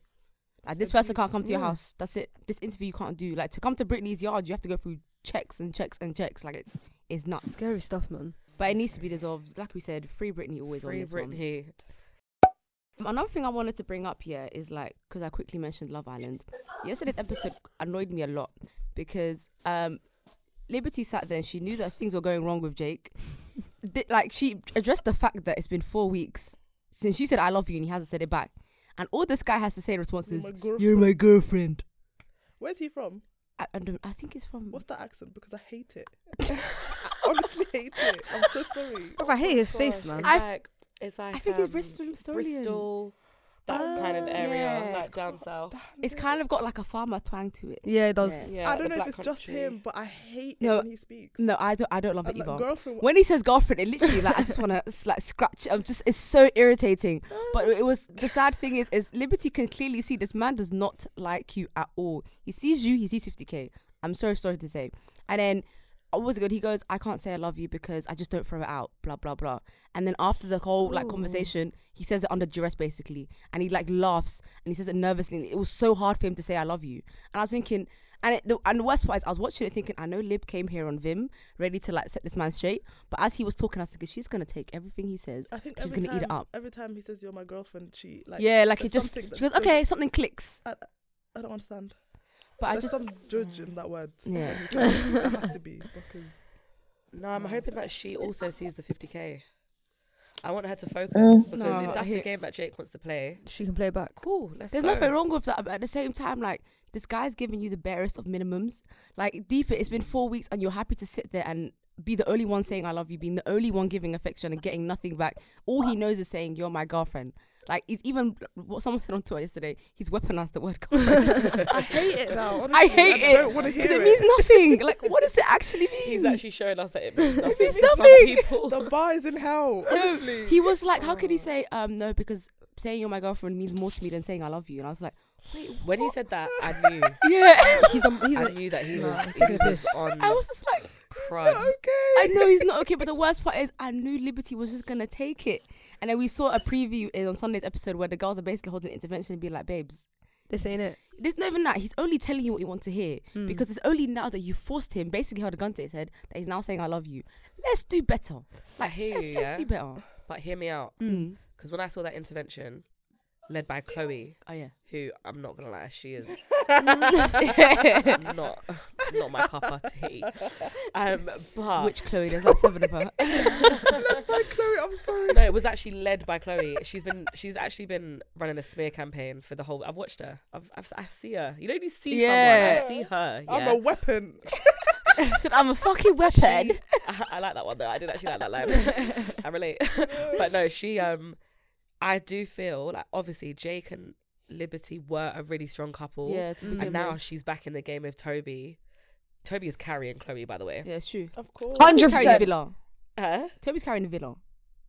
like this So person can't come to your yeah. house. That's it. This interview you can't do. Like to come to Britney's yard, you have to go through checks and checks and checks. Like it's it's nuts. Scary stuff, man. But it needs to be dissolved. Like we said, free Britney always free on this one. Britney. Another thing I wanted to bring up here is like because I quickly mentioned Love Island. Yesterday's episode annoyed me a lot because um Liberty sat there and she knew that things were going wrong with Jake. Di- like she addressed the fact that it's been four weeks since she said I love you and he hasn't said it back. And all this guy has to say in response is my girlfriend. You're my girlfriend. Where's he from? I, I, don't, I think it's from What's that accent? Because I hate it. I honestly hate it. I'm so sorry. Bro, I hate his face, man. It's I- like it's like I think um, it's Bristol Bristolian. Bristol, that kind of Oh, area, yeah. like down south. It's kind of got like a farmer twang to it. Yeah, it does. Yeah, I don't know if black it's just country. him, but I hate No, it when he speaks. No, I don't I don't love I'm it like, either. girlfriend. when he says girlfriend, it literally like I just want to like scratch. I'm just it's so irritating. But it was the sad thing is is Liberty can clearly see this man does not like you at all. He sees you, he sees 50k. I'm so sorry to say. And then what was good? He goes, I can't say I love you because I just don't throw it out. Blah blah blah. And then after the whole like Ooh. conversation, he says it under duress basically, and he like laughs and he says it nervously. And it was so hard for him to say I love you. And I was thinking. And it, the, and the worst part is, I was watching it thinking, I know Lib came here on Vim, ready to like set this man straight. But as he was talking, I was thinking, she's gonna take everything he says. I think she's every gonna eat it up. Every time he says you're my girlfriend, she like yeah, like it just. She goes, okay, something clicks. I don't understand. But I There's just. some judge in that word. Yeah. there has to be because No, I'm hoping that she also sees the 50k. I want her to focus Mm. because No, if I that's hear- the game that Jake wants to play, She can play back. cool. Let's There's go. nothing wrong with that, but at the same time, like this guy's giving you the barest of minimums. Like deep, it, it's been four weeks, and you're happy to sit there and be the only one saying I love you, being the only one giving affection and getting nothing back. All he knows is saying you're my girlfriend. Like he's even what someone said on Twitter yesterday. He's weaponized the word girlfriend. I hate it now. Honestly. I hate I it don't want to hear because it. it means nothing. Like what does it actually mean? He's actually showing us that it means nothing. means nothing. the bar is in hell. Honestly. He was like, how could he Oh. say um no because saying you're my girlfriend means more to me than saying I love you, and I was like, wait, When he said that, I knew. yeah. He's a he's I a knew that he was, he's he taking a piss. on I was just like, crud. okay. I know he's not okay, but the worst part is I knew Liberty was just gonna take it, and then we saw a preview in, on Sunday's episode where the girls are basically holding an intervention and be like, babes. this ain't it. There's not even that. He's only telling you what you want to hear Mm. because it's only now that you forced him, basically held a gun to his head, that he's now saying I love you. Let's do better. I hear Let's, you, let's yeah. do better. But hear me out, Mm. because when I saw that intervention, led by Chloe, Oh yeah. who I'm not gonna lie, she is not not my cup of tea. Um, but Which Chloe? There's like seven of her. Like, Chloe, I'm sorry. no, it was actually led by Chloe. She's been she's actually been running a smear campaign for the whole. I've watched her. I've, I've I see her. You don't you see Yeah. someone. I see her. I'm a weapon. said I'm a fucking weapon. She- I, I like that one though. I did actually like that line. I relate. but no, she um I do feel like obviously Jake and Liberty were a really strong couple. yeah, to begin And now with. she's back in the game with Toby. Toby is carrying Chloe, by the way. Yeah, it's true. Of course. Hundred Toby's carrying the percent. villa. Uh, Toby's carrying the villa.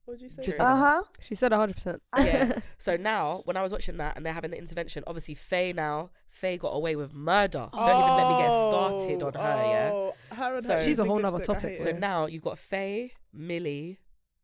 What'd you say? Uh huh. She said 100. percent yeah. So now, when I was watching that and they're having the intervention, obviously Faye now, Faye got away with murder. Don't even let me get started on her, yeah? Oh, her and So- her She's a whole nother lipstick, I topic, So now you've got Faye, Millie,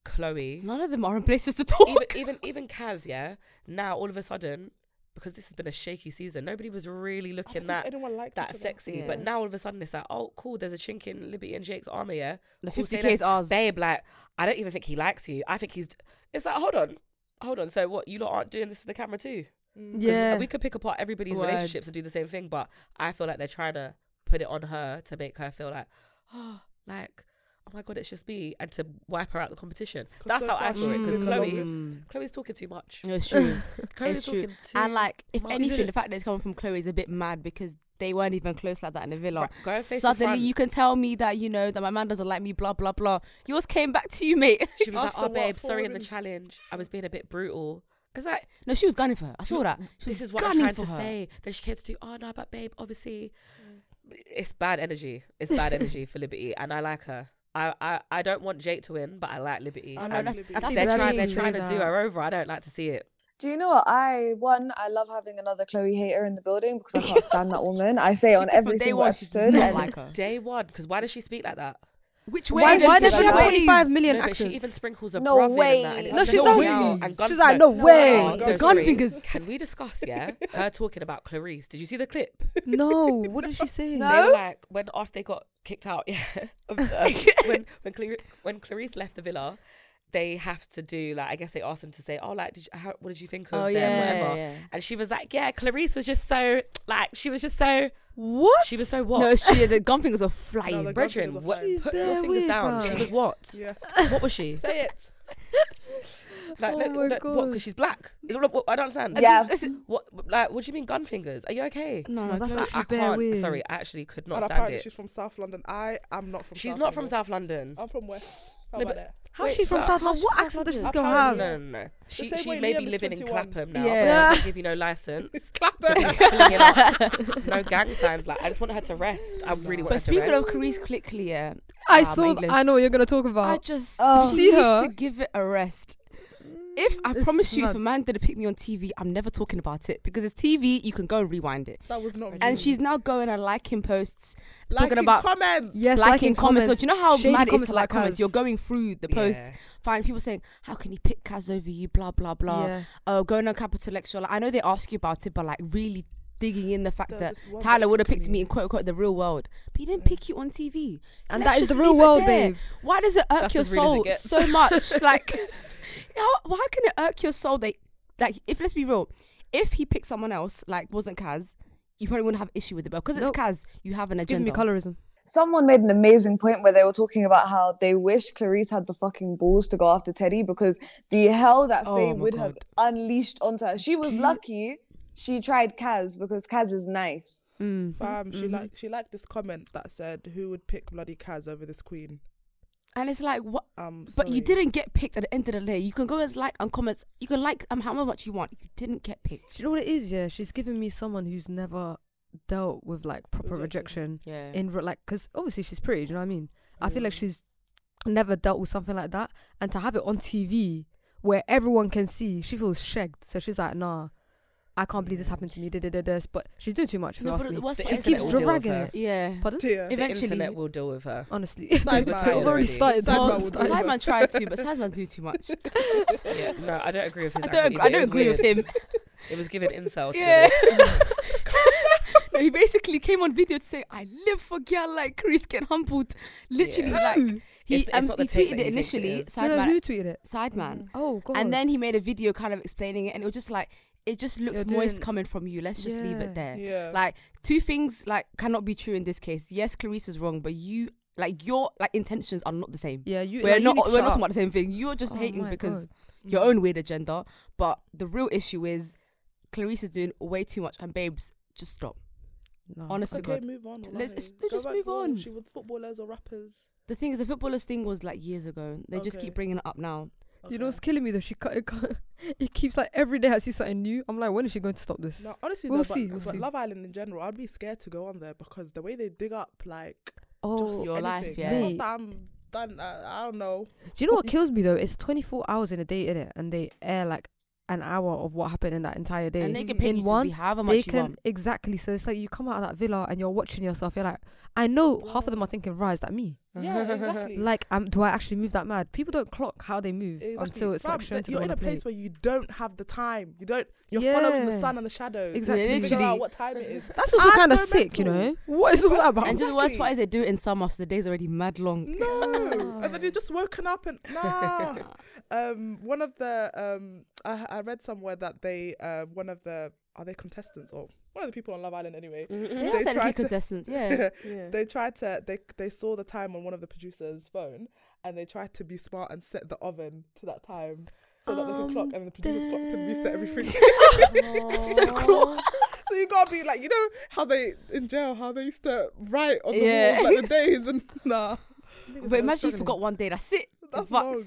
Chloe, None of them are in places to talk. even even even Kaz, yeah. Now all of a sudden, because this has been a shaky season, nobody was really I don't looking think that anyone liked that each other. sexy. But now all of a sudden it's like, oh, cool. There's a chink in Libby and Jake's armor, yeah. the 50k less. is ours. Babe, like, I don't even think he likes you. I think he's. It's like, hold on, hold on. So what? You lot aren't doing this for the camera too? Mm. 'Cause Yeah. we could pick apart everybody's Words. relationships and do the same thing, but I feel like they're trying to put it on her to make her feel like, oh, like, oh my god, it's just me, and to wipe her out the competition. That's so how I far saw it. Because Chloe, longest. Chloe's talking too much. No, it's true. Chloe's it's true. too. and like, if much. anything, the fact that it's coming from Chloe is a bit mad because they weren't even close like that in the villa. Right, go face Suddenly, front. you can tell me that you know that my man doesn't like me. Blah blah blah. Yours came back to you, mate. She was like, After "Oh, babe, sorry in the challenge. I was being a bit brutal." It's like No, she was gunning for her. I saw that. She was this is what I'm gunning trying to her. say. Then she came to do, "Oh no, but babe, obviously, it's bad energy. It's bad energy for Liberty, and I like her. I, I, I don't want Jake to win, but I like Liberty. I And know that's- Libby. that's they're trying, they're trying to Say do her over. I don't like to see it. Do you know what? I one, I love having another Chloe hater in the building because I can't stand that woman. I say it on every single one, episode. not And like her. Day one, because why does she speak like that? Which Why way? does Why she does she do have that? 25 million no, but she even sprinkles a No bruv in way. that, and No, just she like, doesn't. and She's gun- like, no No way. way. The gun fingers. Can we discuss, yeah? Her talking about Clarisse. Did you see the clip? no, what did she say? No. They were like when after they got kicked out, yeah. of, um, when when Clar- when Clarisse left the villa, they have to do like I guess they asked them to say, oh, like, did you, how, what did you think of Oh them, yeah, whatever. yeah. And she was like, yeah, Clarisse was just so like she was just so What? she was so what? No, she the gun fingers are flying. No, the gun Brethren, fingers what, put your fingers weird, down. She was what? Yes. What was she? Say it. Like, Oh let- my let- what? Because she's black. I don't understand. Yeah. What? Like, what do you mean gun fingers? Are you okay? No, No, no, that's actually I bare can't. weird. Sorry, I actually could not and stand apparently it. she's from South London. I am not from. She's South not from South London. I'm from West. How No, about but- that? How's she from South London? What accent does this South girl have? No, no, no. She she may be Liam is living in Clapham now. Yeah. but I'm not give you no license. Clap to be flinging up no gang signs. Like I just want her to rest. I really want But her to rest. But speaking of Clarisse quickly, yeah, I Ah, saw. my English. I know what you're gonna talk about. I just Oh. she See needs her? to give it a rest. If I It's promise you, if a man didn't pick me on TV, I'm never talking about it because it's TV. You can go and rewind it. That was not. And me. she's now going and liking posts, Liking talking about comments. Yes, liking liking comments. So do you know how shady mad it is comments to like like comments? Kaz. You're going through the posts, Yeah. find people saying, "How can he pick Kaz over you?" Blah blah blah. Yeah. Oh, going on Capital Xtra. Like, I know they ask you about it, but like really digging in the fact There's that Tyler would have picked me in quote unquote the real world, but he didn't pick you on TV. And Let's that is the real world, babe. Why does it irk That's your as it soul so much? like, how, why can it irk your soul that, like, if let's be real, if he picked someone else, like, wasn't Kaz, you probably wouldn't have issue with it. But because Nope. it's Kaz, you have an It's giving me colorism. someone made an amazing point where they were talking about how they wish Clarisse had the fucking balls to go after Teddy because the hell that Oh Faye my would have unleashed onto her. She was lucky she tried Kaz because Kaz is nice. Mm. Fam, she Mhm. like she liked this comment that said, "Who would pick bloody Kaz over this queen?" And it's like what? Um, But you sorry. didn't get picked at the end of the day. You can go as like and comments. You can like um however much you want. You didn't get picked. Do you know what it is? Yeah, she's giving me someone who's never dealt with like proper rejection Yeah. in re- like because obviously she's pretty. Do you know what I mean? I feel like she's never dealt with something like that, and to have it on TV where everyone can see, she feels shagged. So she's like, nah. I can't believe this happened to me. Da, da, da, da. But she's doing too much. If you No, ask but me. the worst The part She keeps will deal with dragging it. Yeah. Pardon? Tia. The Eventually- internet will deal with her. Honestly, Sideman. we've already Already. started. Sideman Well, Sideman do it. Sideman tried to, but Sideman do too much. yeah, no, I don't agree with him. I don't. either. I don't agree with him. It was given insult. Yeah. no, he basically came on video to say, "I live for girl like Chris get humbled." Literally, Yeah. like he It's- it's um, not he tweeted it he it initially. is. No, no, who tweeted it? Sideman, Oh god. and then he made a video kind of explaining it, and it was just like it just looks You're moist doing- coming from you. Let's just leave it there. Yeah. Like two things like cannot be true in this case. Yes, Clarisse is wrong, but you like your like intentions are not the same. Yeah, you. We're like, not need to we're not talking about the same thing. You're just Oh hating because God. your Mm. own weird agenda. But the real issue is Clarisse is doing way too much, and babes, just stop. No. Honest to Okay, God. move on. Let's- wallahi. let's just move on. She with footballers or rappers. The thing is, the footballers thing was like years ago. They just keep bringing it up now. You know Okay. what's killing me though? She cut it. cut- It keeps like every day I see something new. I'm like, when is she going to stop this? No, honestly, We'll though, see, But, we'll but see. Love Island in general, I'd be scared to go on there because the way they dig up, like, oh, just Your life, yeah. Not that I'm done. I, I don't know. do you know what kills me though? It's 24 hours in a day in it, and they air like an hour of what happened in that entire day. And they can pay In you one, to be however they much you can want. exactly. So it's like you come out of that villa and you're watching yourself. You're like, I know half of them are thinking, "Right, is that me?" Yeah, exactly. Like, um, do I actually move that mad? People don't clock how they move Exactly. until it's Fam, like shown that to You're in a a place plate. where you don't have the time. You don't. You're following the sun and the shadows. Exactly. To figure Literally. out what time it is. That's also kind of go sick, you know. What is all that about? And just the worst part is they do it in summer, so the day's already mad long. No, and then you're just woken up and nah. um, one of the um, I, I read somewhere that they uh, one of the are they contestants or one of the people on Love Island anyway. They They are technically tried to- contestants, yeah. yeah. They tried to they they saw the time on one of the producers' phone and they tried to be smart and set the oven to that time so that they could clock Um, and the producers clocked and reset everything. so cruel. so you gotta be like you know how they in jail how they used to write on the Yeah. walls like the days and nah. But imagine you forgot one day. That's it. That's Fuck. long.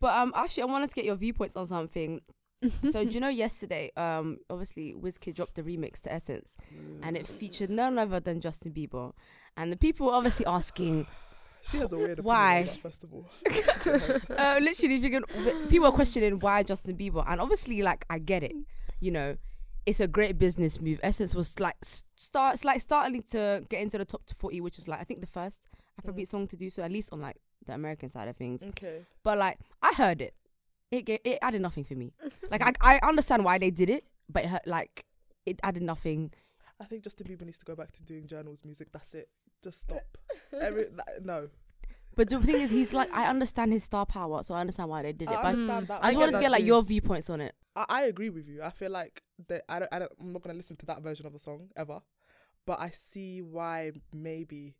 But um, actually, I wanted to get your viewpoints on something. So do you know yesterday? Um, obviously, Wizkid dropped the remix to Essence, and it featured none other than Justin Bieber. And the people were obviously asking, She has a weird Why? on that festival. uh, literally, if you can, people are questioning why Justin Bieber, and obviously, like I get it, you know, it's a great business move. Essence was like s- start, it's like starting to get into the top 40, which is like I think the first Afrobeat song to do so, at least on like the American side of things. Okay. But like I heard it, it gave, it added nothing for me. Like I I understand why they did it, but it hurt, like it added nothing. I think Justin Bieber needs to go back to doing journals music. That's it. Just stop. Every, that, no. But the thing is, he's like I understand his star power, so I understand why they did it. I But I just- understand that. I just get wanted to that get like too. your viewpoints on it. I, I agree with you. I feel like that I don't, I don't I'm not gonna listen to that version of the song ever, but I see why maybe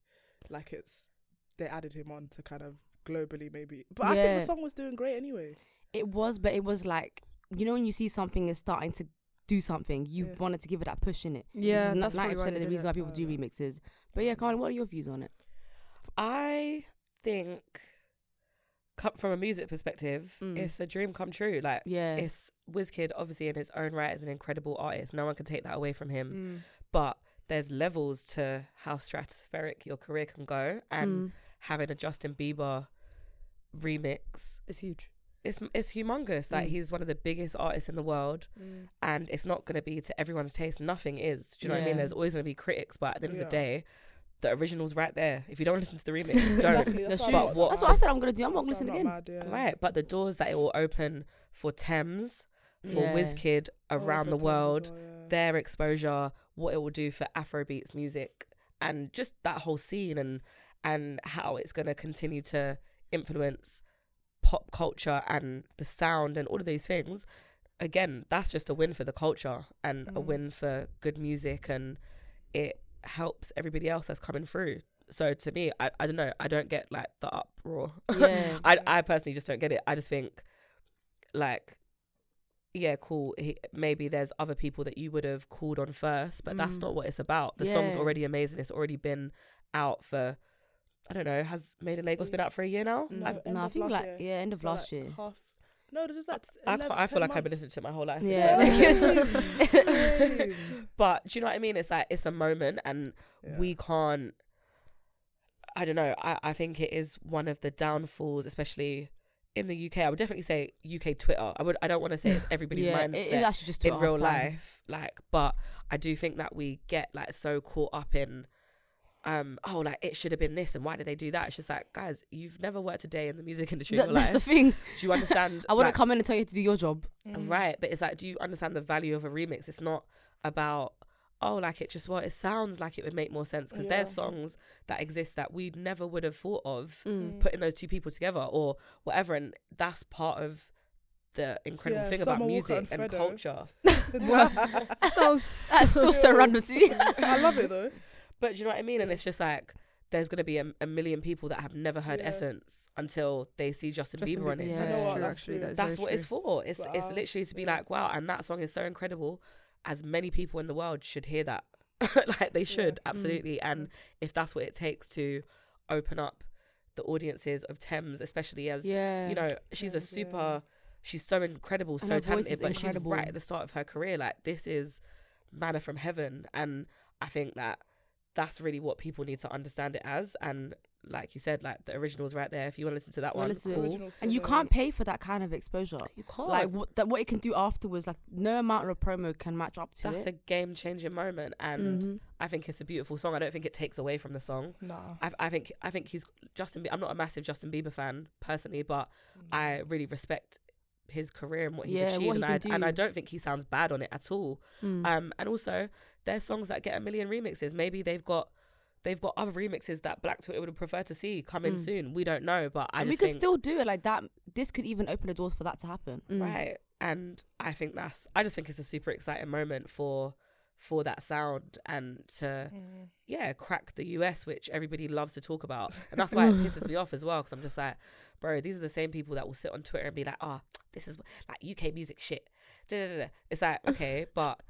like it's they added him on to kind of globally maybe. But I think the song was doing great anyway. It was, but it was like you know when you see something is starting to do something, you Yeah. wanted to give it that push in it. Yeah, which is that's ninety percent of the reason it. why people do Oh, yeah. remixes. But yeah, Carmen, what are your views on it? I think, from a music perspective, Mm. it's a dream come true. Like, Yeah, it's Wizkid, obviously, in his own right, is an incredible artist. No one can take that away from him. Mm. But there's levels to how stratospheric your career can go, and Mm. having a Justin Bieber remix, is huge. It's it's humongous. Like, Mm. he's one of the biggest artists in the world, and it's not going to be to everyone's taste. Nothing is. Do you know what I mean? There's always going to be critics, but at the end of the day, the original's right there. If you don't listen to the remix, don't. Exactly. That's why true. I'm But what- that's what I said. I'm gonna do. I'm not That's gonna listen I'm again. mad, yeah. Right, but the doors that it will open for Tems, for Yeah. Wizkid Oh, around for the world, well, yeah. their exposure, what it will do for Afrobeats music, and just that whole scene and and how it's going to continue to influence pop culture and the sound and all of these things. Again, that's just a win for the culture and a Mm. win for good music, and it helps everybody else that's coming through. So to me, I, I don't know. I don't get like the uproar. Yeah. I I personally just don't get it. I just think like yeah, cool. He, maybe there's other people that you would have called on first, but that's Mm. not what it's about. The song's already amazing. It's already been out for I don't know, has Made in Lagos been out for a year now? Mm. I've- no, I think like year. yeah, end of So, last like, year. Half. No, there's like. I, 11, can't, I feel 10 like I've been listening to it my whole life. Yeah. Same. but do you know what I mean? It's like it's a moment, and Yeah. we can't. I don't know. I, I think it is one of the downfalls, especially in the UK. I would definitely say UK Twitter. I would. I don't want to say it's everybody's yeah, mindset it is actually just in real time. life. Like, but I do think that we get like so caught up in. Um. Oh, like it should have been this, and why did they do that? It's just like, guys, you've never worked a day in the music industry. in Th- your that's the thing. Do you understand? I wouldn't like, come in and tell you to do your job. Mm. Right, but it's like, do you understand the value of a remix? It's not about oh, like it just well, it sounds like it would make more sense because Yeah. there's songs that exist that we never would have thought of Mm. putting those two people together or whatever, and that's part of the incredible Yeah, thing Summer about Walker music and and Fredo. culture. Sounds that's still so random to me. I love it though. But do you know what I mean? And it's just like there's gonna be a, a million people that have never heard Yeah. Essence until they see Justin, Justin Bieber on it. Yeah. You That's what, true, that's actually. true. That is That's very what it's for. It's But, it's literally to be yeah. like, wow, and that song is so incredible. As many people in the world should hear that, like they should Mm. absolutely. And if that's what it takes to open up the audiences of Tems, especially as Yeah. you know, she's a super. yeah. She's so incredible, And so talented, but incredible. she's right at the start of her career. Like this is manna from heaven, and I think that that's really what people need to understand it as. And like you said, like the original's right there. If you want to listen to that one, listen. cool. And you can't pay for that kind of exposure. You can't. Like what that what it can do afterwards, like no amount of promo can match up to that's a game changing moment, and Mhm. I think it's a beautiful song. I don't think it takes away from the song. No, I, I think I think he's Justin. Bie- I'm not a massive Justin Bieber fan personally, but I really respect his career and what he's Yeah, achieved, what he and, I, can and I do. don't think he sounds bad on it at all. Mm. Um, and also there's songs that get a million remixes. Maybe they've got they've got other remixes that Black Twitter would prefer to see coming Mm. soon. We don't know, but I and we could think still do it like that. This could even open the doors for that to happen. Mm. right. And I think that's I just think it's a super exciting moment for for that sound and to Mm. yeah, crack the US, which everybody loves to talk about. And that's why it pisses me off as well, because I'm just like, bro, these are the same people that will sit on Twitter and be like, oh, this is like UK music shit. It's like, okay, but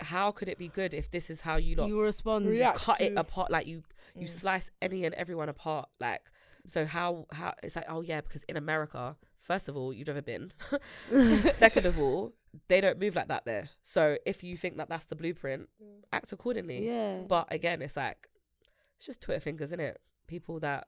how could it be good if this is how you lot You respond. React. cut it apart? Like you, you Mm. slice any and everyone apart. Like, so how, how, it's like, oh yeah, because in America, first of all, you've never been. Second of all, they don't move like that there. So if you think that that's the blueprint, act accordingly. Yeah. But again, it's like it's just Twitter fingers, isn't it? People that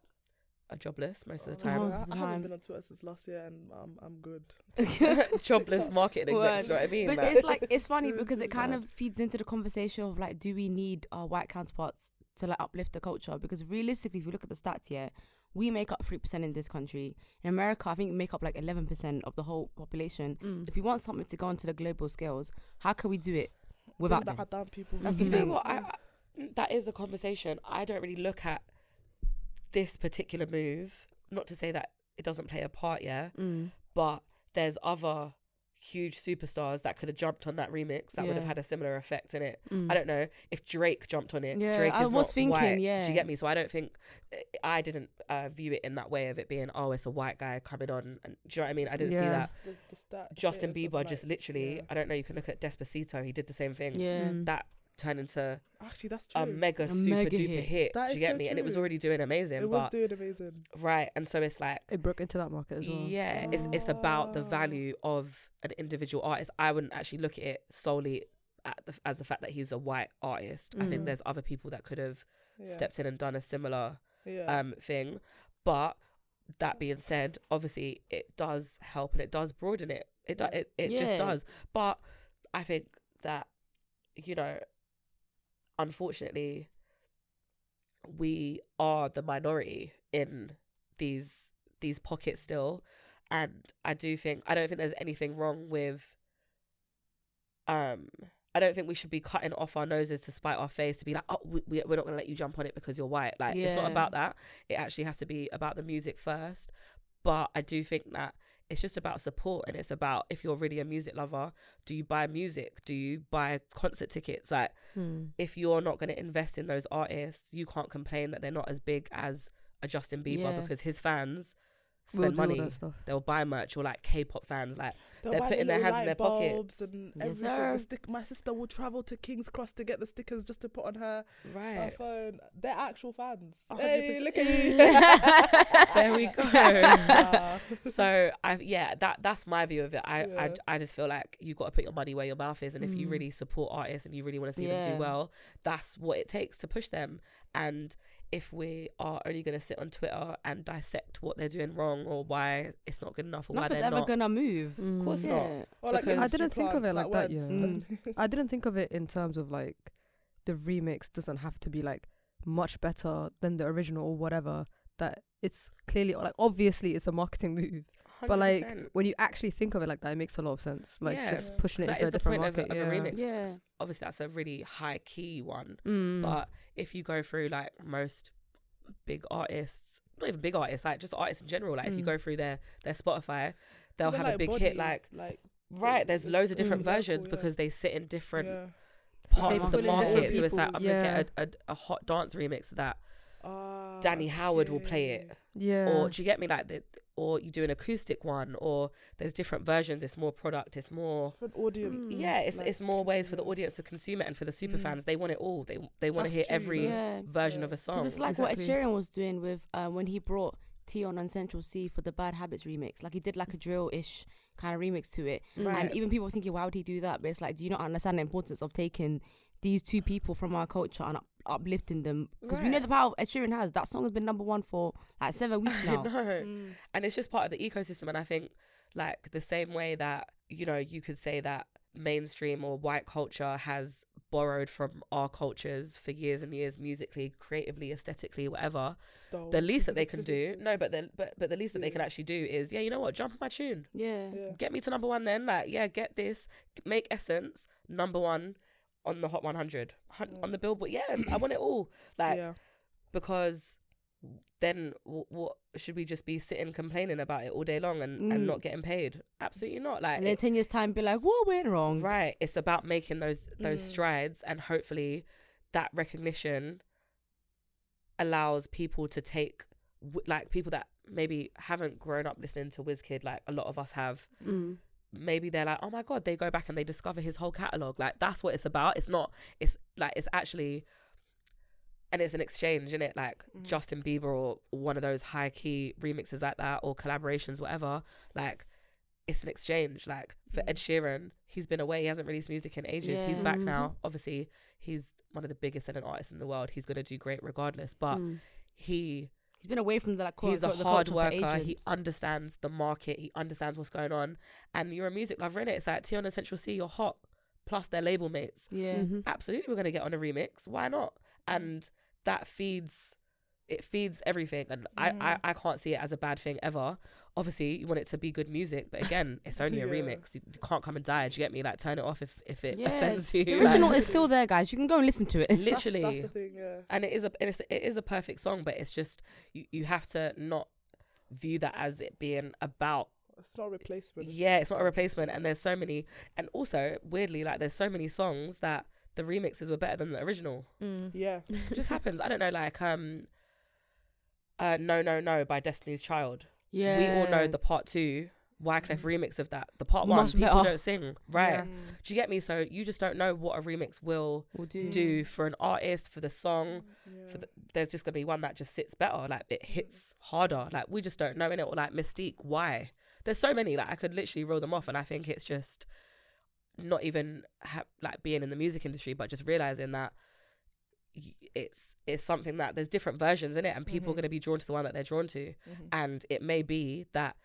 are jobless most of the Uh-huh. time. I, I haven't been on Twitter since last year, and I'm I'm good. jobless marketing execs, you know what I mean? But Like, it's like it's funny because it kind of feeds into the conversation of like, do we need our white counterparts to like uplift the culture? Because realistically, if you look at the stats here, we make up three percent in this country. In America, I think we make up like eleven percent of the whole population. Mm. If we want something to go onto the global scales, how can we do it without Bring them? that down people. who That's you the thing. what? I, I- that is a conversation. I don't really look at this particular move. Not to say that it doesn't play a part, yeah, Mm. but there's other huge superstars that could have jumped on that remix that would have had a similar effect in it. Mm. I don't know if Drake jumped on it. Yeah, Drake I was not thinking, white. Do yeah. you get me? So I don't think I didn't uh, view it in that way of it being oh it's a white guy coming on. And do you know what I mean? I didn't see that. The, the Justin status of, Bieber just like, literally. yeah. I don't know. You can look at Despacito. He did the same thing. Yeah. Mm. That turned into Actually, that's true. a mega A super mega duper hit. hit. That do you is get so me? And it was already doing amazing. it was doing amazing. right, and so it's like It broke into that market as well. yeah, it's it's about the value of an individual artist. I wouldn't actually look at it solely at the, as the fact that he's a white artist. I think Mhm. there's other people that could have Yeah. stepped in and done a similar yeah. um thing. But that being said, obviously it does help and it does broaden it. It do, Yeah. it, it just does. But I think that you know, unfortunately, we are the minority in these these pockets still, and I do think I don't think there's anything wrong with. Um, I don't think we should be cutting off our noses to spite our face to be like, oh, we, we- we're not gonna let you jump on it because you're white. Like it's not about that. It actually has to be about the music first. But I do think that it's just about support and it's about if you're really a music lover, do you buy music? Do you buy concert tickets? Like Mm. if you're not going to invest in those artists, you can't complain that they're not as big as a Justin Bieber Yeah. because his fans We'll spend money. stuff. They'll buy merch or like K-pop fans. Like They'll They're putting their hands in their pockets. and Yes, everything. stick- my sister will travel to King's Cross to get the stickers just to put on her, her phone. They're actual fans. A Hey, look at you. there we go. Nah. so I yeah that that's my view of it. I, Yeah. I I just feel like you've got to put your money where your mouth is, and if you Mm. really support artists and you really want to see them do well, that's what it takes to push them. And if we are only going to sit on Twitter and dissect what they're doing wrong or why it's not good enough or why Nothing's they're ever not, gonna move. Mm. of course not. Yeah. Or like Because- I didn't think of it like that, words. yeah. Mm. I didn't think of it in terms of like the remix doesn't have to be like much better than the original or whatever. That it's clearly like obviously it's a marketing move, but like when you actually think of it like that, it makes a lot of sense. Like Yeah. just pushing it that into is a the different point market. of, a- yeah. of a remix. Yeah. Obviously, that's a really high key one. Mm. But if you go through like most big artists, not even big artists, like just artists in general, like if you Mm. go through their their Spotify, they'll Even, have a big body, hit like like right. There's loads of different mm. versions Yeah. because they sit in different yeah. parts of the put in their own market. So it's like I'm people's- gonna get a, a, a hot dance remix of that. Ah, Danny Howard will play it. yeah. Or do you get me? Like the, or you do an acoustic one, or there's different versions. It's more product. It's more Different audience. Mm. yeah. It's like, it's more ways for the audience to consume it, and for the super Mm. fans, they want it all. They they want to hear true, every. Yeah. version of a song. it's like what Ed Sheeran was doing with uh, when he brought Tion on Central Cee for the Bad Habits remix. Like he did like a drill ish kind of remix to it. Right. And even people thinking, why would he do that? But it's like, do you not understand the importance of taking these two people from our culture and up- uplifting them? Because we know the power Ed Sheeran has. That song has been number one for like seven weeks I now. know. Mm. and it's just part of the ecosystem and i think like the same way that you know you could say that mainstream or white culture has borrowed from our cultures for years and years musically creatively aesthetically whatever Stole. the least that they can do no but the but, but the least that they can actually do is yeah you know what jump on my tune Yeah. Yeah. get me to number one then like yeah get this make essence number one on the hot 100 Mm. on the billboard yeah i want it all like yeah. because then w- what should we just be sitting complaining about it all day long and, Mm. and not getting paid absolutely not like And then it- ten years time, be like, what went wrong? right it's about making those those Mm. strides and hopefully that recognition allows people to take like people that maybe haven't grown up listening to Wizkid like a lot of us have Mm. Maybe they're like, oh my god, they go back and they discover his whole catalog. Like that's what it's about. It's not. It's like it's actually, and it's an exchange, isn't it? Like Mhm. Justin Bieber or one of those high key remixes like that or collaborations, whatever. Like it's an exchange. Like for Ed Sheeran, he's been away. He hasn't released music in ages. He's back now. Obviously, he's one of the biggest selling artists in the world. He's gonna do great regardless. But Mm. he He's been away from the like quote he's a unquote, the hard culture for worker. He understands the market. He understands what's going on. And you're a music lover, innit? It's like Tion and Central Cee, you're hot. Plus their label mates. yeah. Mhm. Absolutely, we're gonna get on a remix. Why not? And that feeds. It feeds everything, and I, Mhm. I, I can't see it as a bad thing ever. Obviously, you want it to be good music, but again, it's only a remix. You, you can't come and die. Do you get me? Like, turn it off if, if it Yeah, offends you. The Like, original is still there, guys. You can go and listen to it. That's- literally That's, the thing. Yeah. and it is a it's, it is a perfect song but it's just you, you have to not view that as it being about It's not a replacement. yeah it's not a replacement and there's so many and also weirdly like there's so many songs that the remixes were better than the original Mm. Yeah. it just happens i don't know like um uh no no no by destiny's child Yeah. we all know the part two Wyclef remix of that the part one Much people better. don't sing right Yeah. Mm. do you get me so you just don't know what a remix will will do. do for an artist for the song for the, there's just gonna be one that just sits better, like it hits harder. Like we just don't know in it, or like Mis-Teeq. Why? There's so many. Like I could literally roll them off, and I think it's just not even ha- like being in the music industry, but just realizing that it's it's something that there's different versions in it, and people Mhm. are gonna be drawn to the one that they're drawn to, Mhm. and it may be that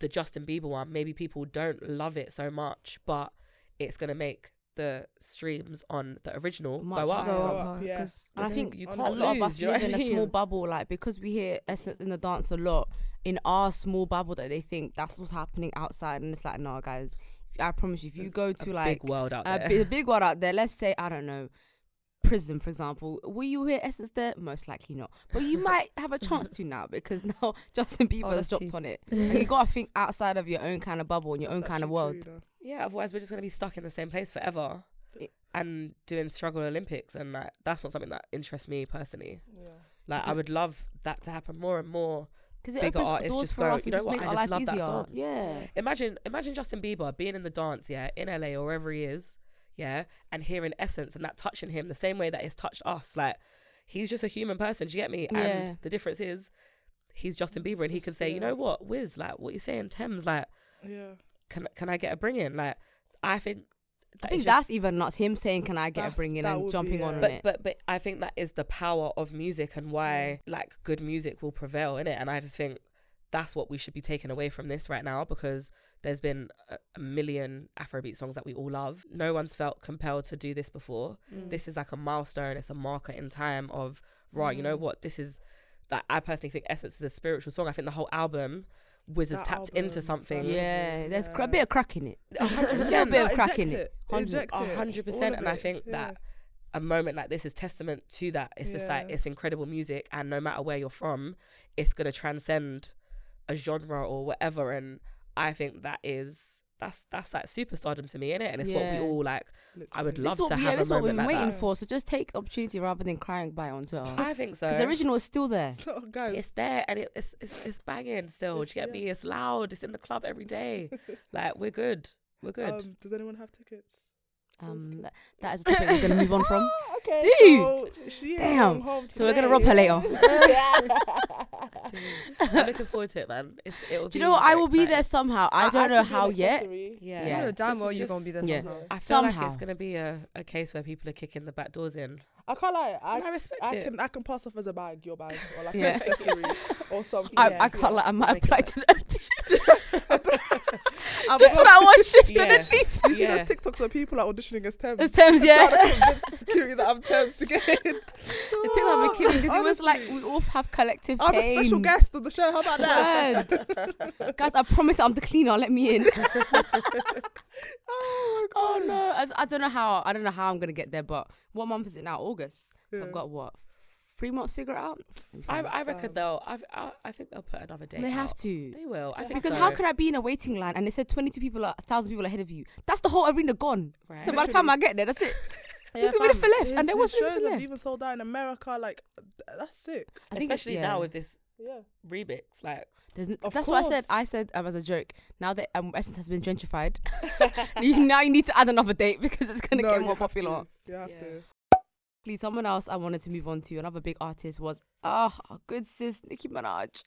the Justin Bieber one, maybe people don't love it so much, but it's gonna make the streams on the original Much go up. higher. Go Go up, up, huh? yeah. 'Cause And I think you can't a lot of us live what in a small bubble, like because we hear Essence in the dance a lot in our small bubble that they think that's what's happening outside, and it's like, no, guys. I promise you, if you go A to like big world out a, there. bi- a big one out there, let's say I don't know, prison for example, will you hear Essence there? Most likely not, but you might have a chance to now because now Justin Bieber Oh, has that's dropped tea. on it, and you gotta think outside of your own kind of bubble and your own kind of world. true. Yeah, otherwise we're just gonna be stuck in the same place forever, It- and doing struggle Olympics, and like that's not something that interests me personally. Yeah. Like I would love that to happen more and more Because it bigger opens artists doors just for go, us "You and know just what, make I our just lives love that easier. song." Yeah. Imagine imagine Justin Bieber being in the dance, yeah, in LA or wherever he is, yeah, and hearing Essence and that touching him the same way that it's touched us. Like he's just a human person. Do you get me? Yeah. And the difference is he's Justin Bieber and he can say, you know what, Wiz, like what you saying, Tems, like Yeah. can can I get a bring in? Like I think I think is that's just- even nuts. Him saying, "Can I get a bring in?" and would be, jumping on yeah. on but it. but but I think that is the power of music and why like good music will prevail in it. And I just think that's what we should be taking away from this right now because there's been a, a million Afrobeat songs that we all love. No one's felt compelled to do this before. Mm. This is like a milestone. It's a marker in time of right. You know Mm. what? This is like I personally think Essence is a spiritual song. I think the whole album Wiz has That tapped into something. first of yeah, there's cr- a bit of crack in it. A hundred There's a percent. bit of crack in it. it. Inject A 100% and I think yeah. that a moment like this is testament to that. It's just like it's incredible music, and no matter where you're from, it's gonna transcend a genre or whatever. And I think that is that's that's like superstardom to me, innit? And it's what we all like. I would love This is what to we, have this is a what we've been like waiting that. for. So just take the opportunity rather than crying by it on Twitter. I think so. Because the original is still there. Oh, guys. it's there and it, it's, it's it's banging still. Do you get yeah. me? It's loud. It's in the club every day. like we're good. We're good. Um, does anyone have tickets? Um, that, that is a topic we're gonna move on from. okay. Dude! So, Damn. going home So we're gonna rob her later. I'm looking forward to it, man. It's, it'll Do you know what? I very will be there somehow. I don't know could be an how yet. accessory. Yeah. Yeah. You know damn well you're gonna be there yeah. somehow. I feel like it's gonna be a, a case where people are kicking the back doors in. I can't lie. I, I respect I it. can I can pass off as a bag, your bag, or like Yeah. an accessory or something. I, Yeah. I can't like I might Make apply to them too. I'm Just for not- that one shift Yeah. underneath. You see Yeah. those TikToks where people are auditioning as Tems. It's Tems, Trying yeah. to convince security that I'm Tems to get in. The thing that we're killing because it was like we all have collective I'm pain. a special guest on the show. How about that? Guys, I promise I'm the cleaner. Let me in. Oh my oh no, I, I don't know how. I don't know how I'm gonna get there. But what month is it now? August. So I've got what three months to figure it out. I, I reckon Fam. they'll. I've, I, I think they'll put another date. they have to. They will. I think Because so. how can I be in a waiting line and they said 22 people, are, 1,000 people ahead of you? That's the whole arena gone. Right. So by the time I get there, that's it. Who's gonna be fam, left? And there his wasn't shows anything have even sold out in America. Like that's sick. I think it- especially yeah. now with this Yeah. remix, like There's n- Of that's what I said. I said um, as a joke. Now that um, Essence has been gentrified, you, now you need to add another date because it's gonna No, get more popular. to. You have Yeah. to. Please, someone else I wanted to move on to, another big artist was ah our good sis Nicki Minaj.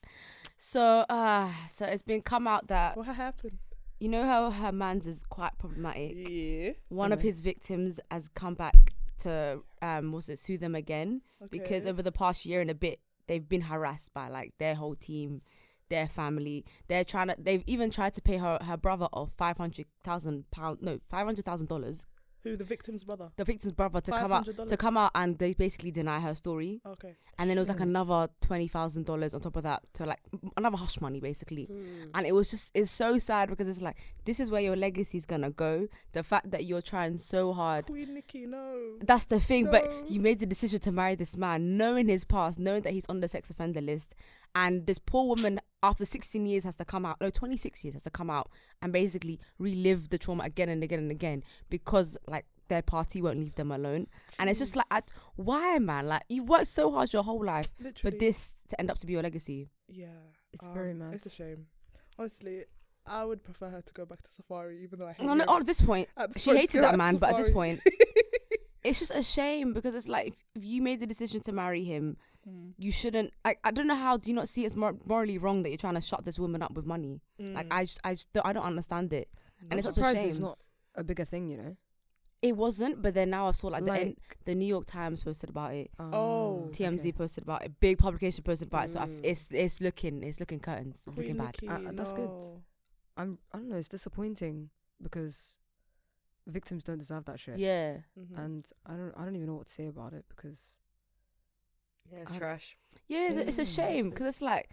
So uh so it's been come out that What happened? you know how her man's is quite problematic. Yeah. One of his victims has come back to um was it sue them again because over the past year and a bit they've been harassed by like their whole team, their family. They're trying to they've even tried to pay her her brother of five hundred thousand pound no five hundred thousand dollars Who the victim's brother? the victim's brother to come out $500? to come out and they basically deny her story Okay. and then it was like another twenty thousand dollars on top of that to like m- another hush money basically mm, and it was just it's so sad because it's like this is where your legacy's gonna go the fact that you're trying so hard Queen Nicki, no. that's the thing No. but you made the decision to marry this man knowing his past knowing that he's on the sex offender list and this poor woman after 16 years has to come out no 26 years has to come out and basically relive the trauma again and again and again because like their party won't leave them alone and it's just like Jeez. at, why man like you worked so hard your whole life for this to end up to be your legacy Yeah. It's very um, mad. It's a shame. Honestly, I would prefer her to go back to Safaree, even though I hate no, no, him. at this point At this she point, hated that at man but at this point it's just a shame because it's like if, if you made the decision to marry him Mm. you shouldn't like i don't know how do you not see it's mor- morally wrong that you're trying to shut this woman up with money like Mm. i just i just don't, i don't understand it Mm. and it's I'm such a surprised it's not a bigger thing, you know. it wasn't but then now i saw like, the, Like, N- the new york times posted about it Oh, tmz okay. posted about it big publication posted about it so I've, Mm. it's it's looking it's looking curtains it's looking Queen bad Nicki, Uh, that's good. I'm. I don't know. It's disappointing because victims don't deserve that shit. yeah Mhm. And I don't. I don't even know what to say about it because yeah, it's I- trash. yeah it's, a- it's a shame because it's like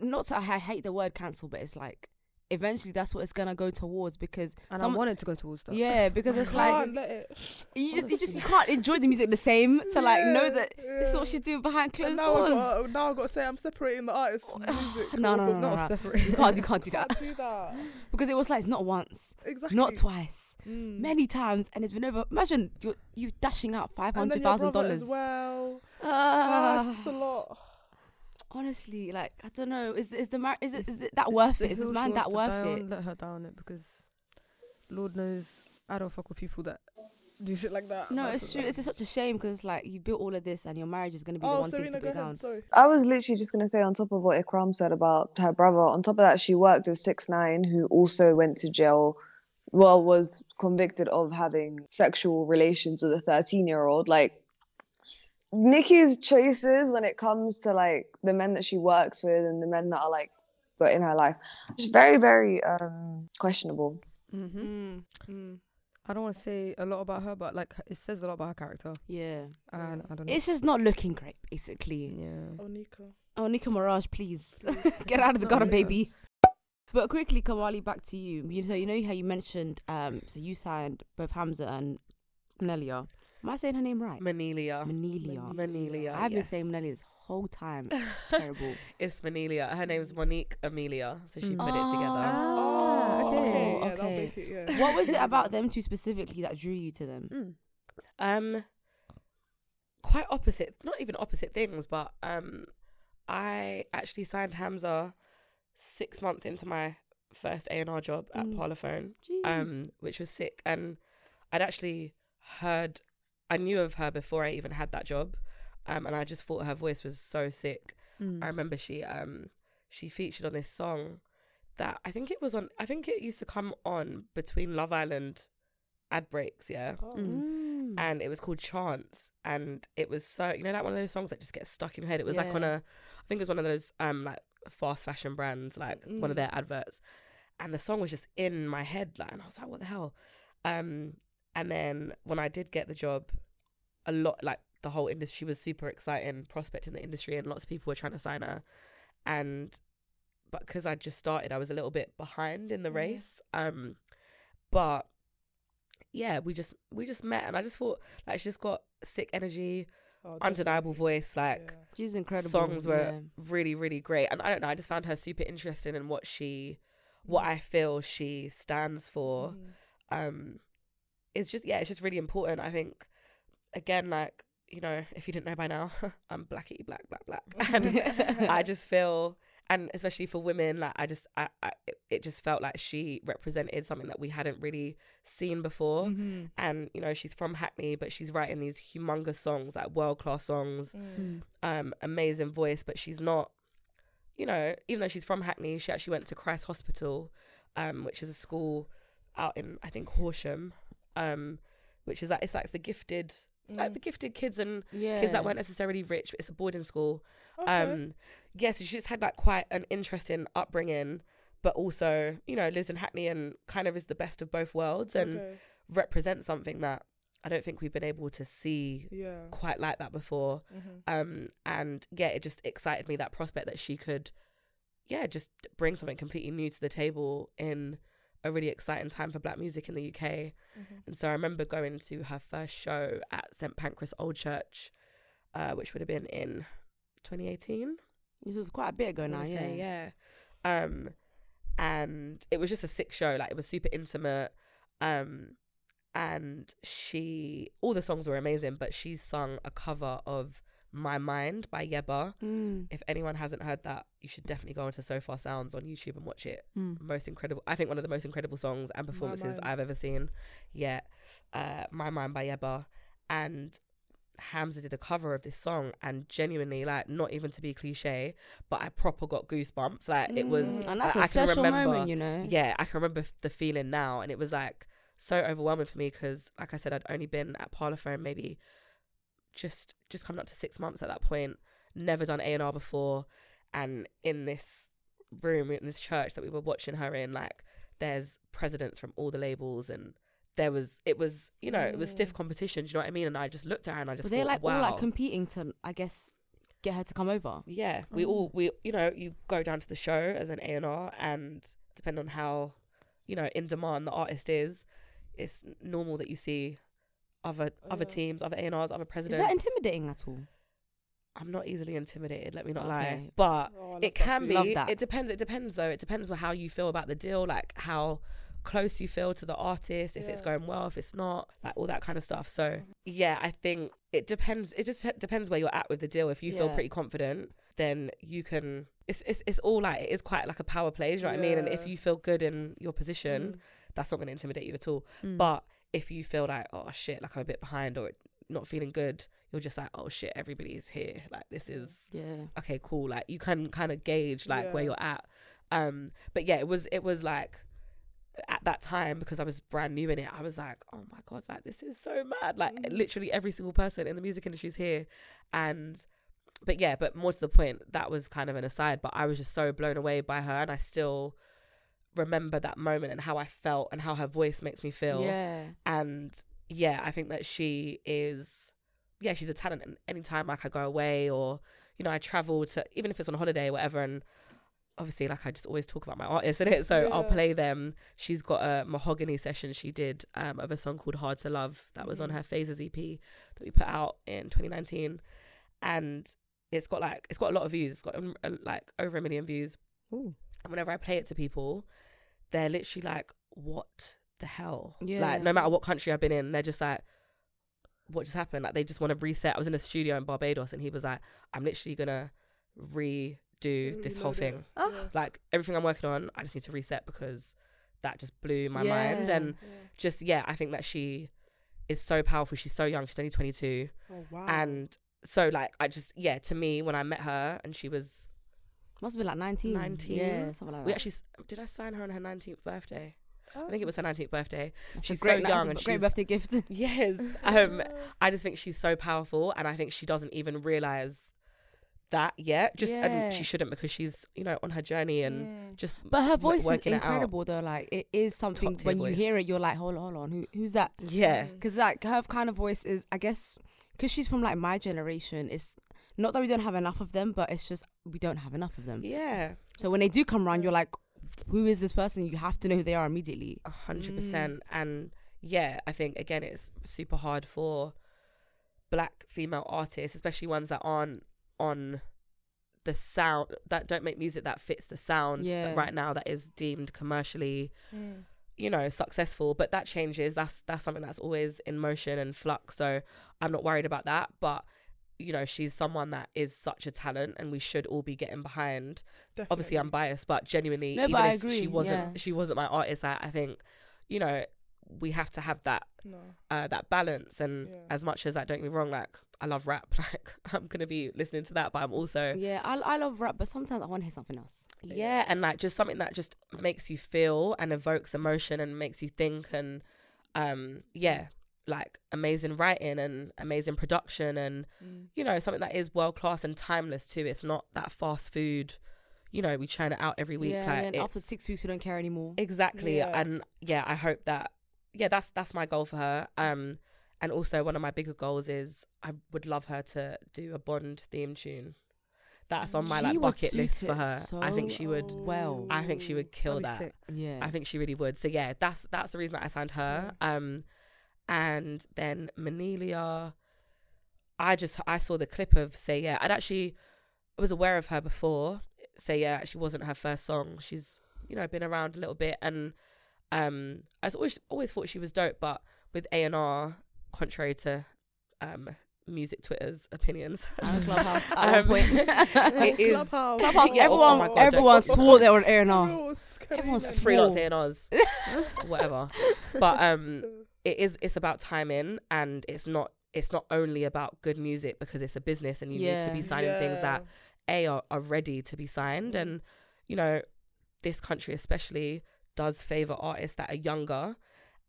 not to, i hate the word cancel but it's like eventually that's what it's gonna go towards because and Some- I wanted to go towards that. yeah because it's like Can't let it. you just you just you can't enjoy the music the same to like know that this is what she's doing behind closed now I doors. got now I got to say I'm separating the artist from the music. No, no, no, no, Not no. separate. You can't, you can't do that Can't do that. because it was like it's not once, Exactly. not twice, Mm. many times, and it's been over. Imagine you you dashing out five And then hundred your thousand brother dollars. as well. Ah, Ah, it's just a lot. Honestly, like I don't know. Is is the mar- is it is it that It's worth it? Is this man that wants to worth die on, it? Let her down it because Lord knows I don't fuck with people that do shit like that. No, That's it's what- true. It's such a shame because like you built all of this and your marriage is gonna be the oh, one Serena, thing to put down. ahead. Sorry. I was literally just gonna say on top of what Ikram said about her brother. On top of that, she worked with Six Nine, who also went to jail. Well, was convicted of having sexual relations with a thirteen-year-old. Like Nicki's choices when it comes to like the men that she works with and the men that are like, but in her life, it's very, very um questionable. Mhm. Mm, mm. I don't want to say a lot about her, but like it says a lot about her character, Yeah, and I don't know. it's just not looking great, basically. yeah. Oh, Nika. Oh, Nika Mirage, please get out of the gutter, Oh, baby. yes. But quickly, Kamali, back to you. You so you know how you mentioned um so you signed both Hamza and Mnelia. Am I saying her name right? Mnelia. Mnelia. Mnelia. I've been saying Nelia this whole time. Terrible. It's Mnelia. Her name's Monique Amelia, so she Mm. put it together. Ah, Oh, okay. Yeah, okay. make it, yeah. what was it about them two specifically that drew you to them? Mm. Um, quite opposite. Not even opposite things, but um, I actually signed Hamzaa six months into my first A and R job at Mm. Parlophone, Jeez. um, which was sick. And I'd actually heard, I knew of her before I even had that job, um, and I just thought her voice was so sick. Mm. I remember she um she featured on this song that I think it was on I think it used to come on between Love Island ad breaks, yeah. Oh. Mm. And it was called Chance and it was so you know that one of those songs that just gets stuck in your head. It was like on a I think it was one of those um like fast fashion brands, like one of Mm. their adverts. And the song was just in my head like and I was like, what the hell? Um and then when I did get the job, a lot like the whole industry was super exciting, prospect in the industry, and lots of people were trying to sign her. And but because I just started, I was a little bit behind in the Mhm. race. Um, but yeah, we just we just met, and I just thought like she just got sick energy, Oh, undeniable voice, like Yeah. She's incredible. songs were yeah. really really great. And I don't know, I just found her super interesting in what she, what Mm. I feel she stands for Mhm. um it's just yeah it's just really important i think. Again like you know if you didn't know by now i'm blackity black black black. And i just feel and especially for women like i just I, I it- just felt like she represented something that we hadn't really seen before. Mhm. and you know she's from hackney but she's writing these humongous songs like world class songs Mm. um amazing voice but she's not you know even though she's from hackney she actually went to christ hospital um which is a school out in i think horsham um which is like it's like for gifted like Mm. for gifted kids and yeah. kids that weren't necessarily rich but it's a boarding school Okay. um yeah so she just had like quite an interesting upbringing but also you know lives in hackney and kind of is the best of both worlds and Okay. represents something that i don't think we've been able to see yeah. quite like that before Mhm. um and yeah it just excited me that prospect that she could yeah just bring something completely new to the table in a really exciting time for black music in the UK Mhm. and so I remember going to her first show at St Pancras Old Church uh which would have been in 2018 This was quite a bit ago now. Yeah. say, yeah um and it was just a sick show like it was super intimate um and she all the songs were amazing but she sung a cover of my mind by Yebba Mm. if anyone hasn't heard that you should definitely go onto Sofar Sounds on youtube and watch it Mm. most incredible i think one of the most incredible songs and performances i've ever seen yeah uh my mind by Yebba and Hamzaa did a cover of this song and genuinely like not even to be cliche but I proper got goosebumps like it was Mm. and I- that's a I can special remember- moment, you know. yeah, I can remember the feeling now, and it was like so overwhelming for me because, like I said, I'd only been at Parlophone maybe just just coming up to six months at that point. Never done A and R before, and in this room in this church that we were watching her in, like there's presidents from all the labels, and there was it was you know it was stiff Mm. competition. Do you know what I mean? And I just looked at her and I just they thought, like wow. all like competing to, I guess, get her to come over? Yeah, we Oh. all we you know you go down to the show as an A and R, and depending on how you know in demand the artist is, it's normal that you see other other Yeah. teams, other A and R's, other presidents. Is that intimidating at all? I'm not easily intimidated. Let me not lie, but Oh, it can feeling. be. It depends. It depends though. It depends on how you feel about the deal, like how close you feel to the artist, if it's going well, if it's not, like all that kind of stuff. So yeah, I think it depends. It just depends where you're at with the deal. If you feel pretty confident, then you can. It's it's it's all like it is quite like a power play. Do you know what I mean? And if you feel good in your position, Mm. that's not going to intimidate you at all. Mm. But if you feel like oh shit, like I'm a bit behind or not feeling good, you're just like oh shit, everybody's here. Like this is Yeah. okay, cool. Like you can kind of gauge like where you're at. Um, but yeah, it was it was like at that time because I was brand new in it. I was like, oh my god, like this is so mad. Like Mhm. literally every single person in the music industry is here, and but yeah, but more to the point, that was kind of an aside. But I was just so blown away by her, and I still remember that moment and how I felt and how her voice makes me feel. Yeah. and yeah i think that she is yeah she's a talent and anytime like i go away or you know i travel to even if it's on holiday or whatever and obviously like i just always talk about my artists in it? So i'll play them. She's got a mahogany session she did um of a song called hard to love that was on Mhm. her phases ep that we put out in 2019 and it's got like it's got a lot of views. It's got um, uh, like over a million views. Ooh. and whenever I play it to people, they're literally like, "What the hell?" Yeah. Like, no matter what country I've been in, they're just like, "What just happened?" Like, they just want to reset. I was in a studio in Barbados, and he was like, "I'm literally gonna redo this whole thing. Oh. Yeah. Like everything I'm working on, I just need to reset because that just blew my mind." And Yeah. just yeah, I think that she is so powerful. She's so young. She's only 22, Oh wow. and so like I just yeah, to me when I met her and she was Must have been like 19. 19? Yeah, something like that. we actually did I sign her on her 19th birthday? I Oh. think it was her 19th birthday. That's she's great, so young and great she's- birthday gift. Yes. Um, I just think she's so powerful, and I think she doesn't even realize that yet. Just Yeah. and she shouldn't because she's you know on her journey and Mm. just. But her voice is working it out. incredible, though. Like it is something when you hear it, you're like, hold on, hold on, who, who's that? Yeah. Mm. Because like her kind of voice is, I guess, because she's from like my generation. It's not that we don't have enough of them, but it's just we don't have enough of them. Yeah. So when they do come around, you're like, who is this person? You have to know who they are immediately. A hundred Mm. percent. And yeah, I think again it's super hard for black female artists, especially ones that aren't on the sound that don't make music that fits the sound Yeah. right now that is deemed commercially Mm. you know successful but that changes that's that's something that's always in motion and flux so i'm not worried about that but you know she's someone that is such a talent and we should all be getting behind obviously i'm biased but genuinely No, even but I if she wasn't yeah. she wasn't my artist I, I think you know we have to have that No. uh that balance and Yeah. as much as that don't get me wrong like i love rap like i'm gonna be listening to that but i'm also Yeah, I, I love rap, but sometimes I want to hear something else. yeah, and like just something that just makes you feel and evokes emotion and makes you think and um yeah, like amazing writing and amazing production and Mm. you know, something that is world class and timeless too. It's not that fast food, you know, we churn it out every week. yeah, like and after six weeks, you don't care anymore. Exactly. Yeah. And yeah, I hope that yeah, that's that's my goal for her. Um and also one of my bigger goals is I would love her to do a Bond theme tune. That's on my She like bucket list for her. I think she would well. I think she would kill that. sick. Yeah, I think she really would. So yeah, that's that's the reason that I signed her. Um, and then Mnelia, I just I saw the clip of Say Yeah. I'd actually I was aware of her before. Say Yeah actually wasn't her first song. She's you know been around a little bit, and um, I always always thought she was dope. But with A and R, contrary to um music Twitter's opinions, And Clubhouse at Um, one point. it is Clubhouse. Clubhouse, Yeah, everyone, my God, everyone swore they were A and R. Rules, Everyone's it's Karina. freelance Small. A and R's, whatever. But um. It is it's about timing and it's not it's not only about good music because it's a business and you need to be signing things that a are, are ready to be signed Mm. and you know this country especially does favor artists that are younger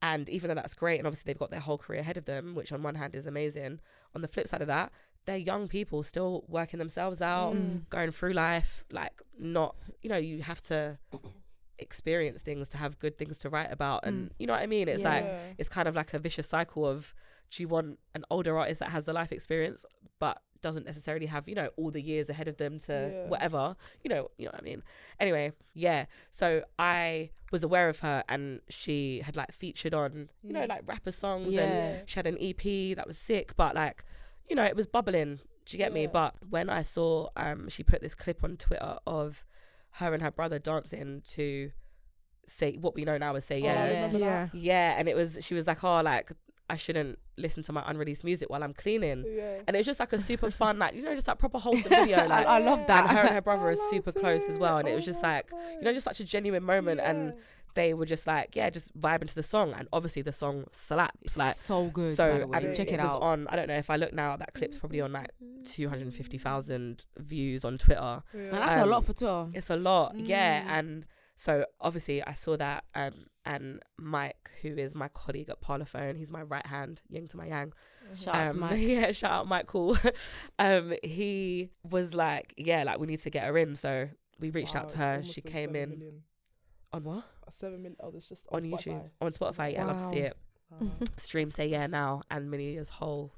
and even though that's great and obviously they've got their whole career ahead of them which on one hand is amazing on the flip side of that they're young people still working themselves out Mm. going through life like not you know you have to experience things to have good things to write about. And Mm. you know what i mean? It's Yeah. like it's kind of like a vicious cycle of do you want an older artist that has the life experience but doesn't necessarily have you know all the years ahead of them to Yeah. whatever? You know you know what i mean? Anyway yeah. So i was aware of her and she had like featured on you know Mm. like rapper songs and she had an ep that was sick but like you know it was bubbling. Do you get me? But when i saw um she put this clip on twitter of her and her brother dancing to say what we know now as say Oh, yeah Yeah. Yeah. yeah, and it was she was like, oh, like I shouldn't listen to my unreleased music while I'm cleaning. Yeah. And it was just like a super fun, like you know, just like proper wholesome video. Like I love that. and her and her I brother are super loved close as well, and it Oh was just like God. you know, just such a genuine moment. And Yeah. They were just like, yeah, just vibing to the song, and obviously the song slaps. Like so good. so, by the way. and check it, it, was out. on. I don't know if I look now, that clip's probably on like two hundred and fifty thousand views on Twitter. Yeah. And that's a lot um, for Twitter. It's a lot, yeah. Mm. And so obviously I saw that, um, and Mike, who is my colleague at Parlophone, he's my right hand, yin to my yang. Shout out to Um, Mike. Yeah, shout out Mike Cool. um, he was like, yeah, like we need to get her in. So we reached Wow, out to her. She came in million. on what? Seven million. Oh, there's just On, on, YouTube, Spotify. on Spotify. Yeah, I love to see it. Wow. Stream say yeah now, and Mnelia's whole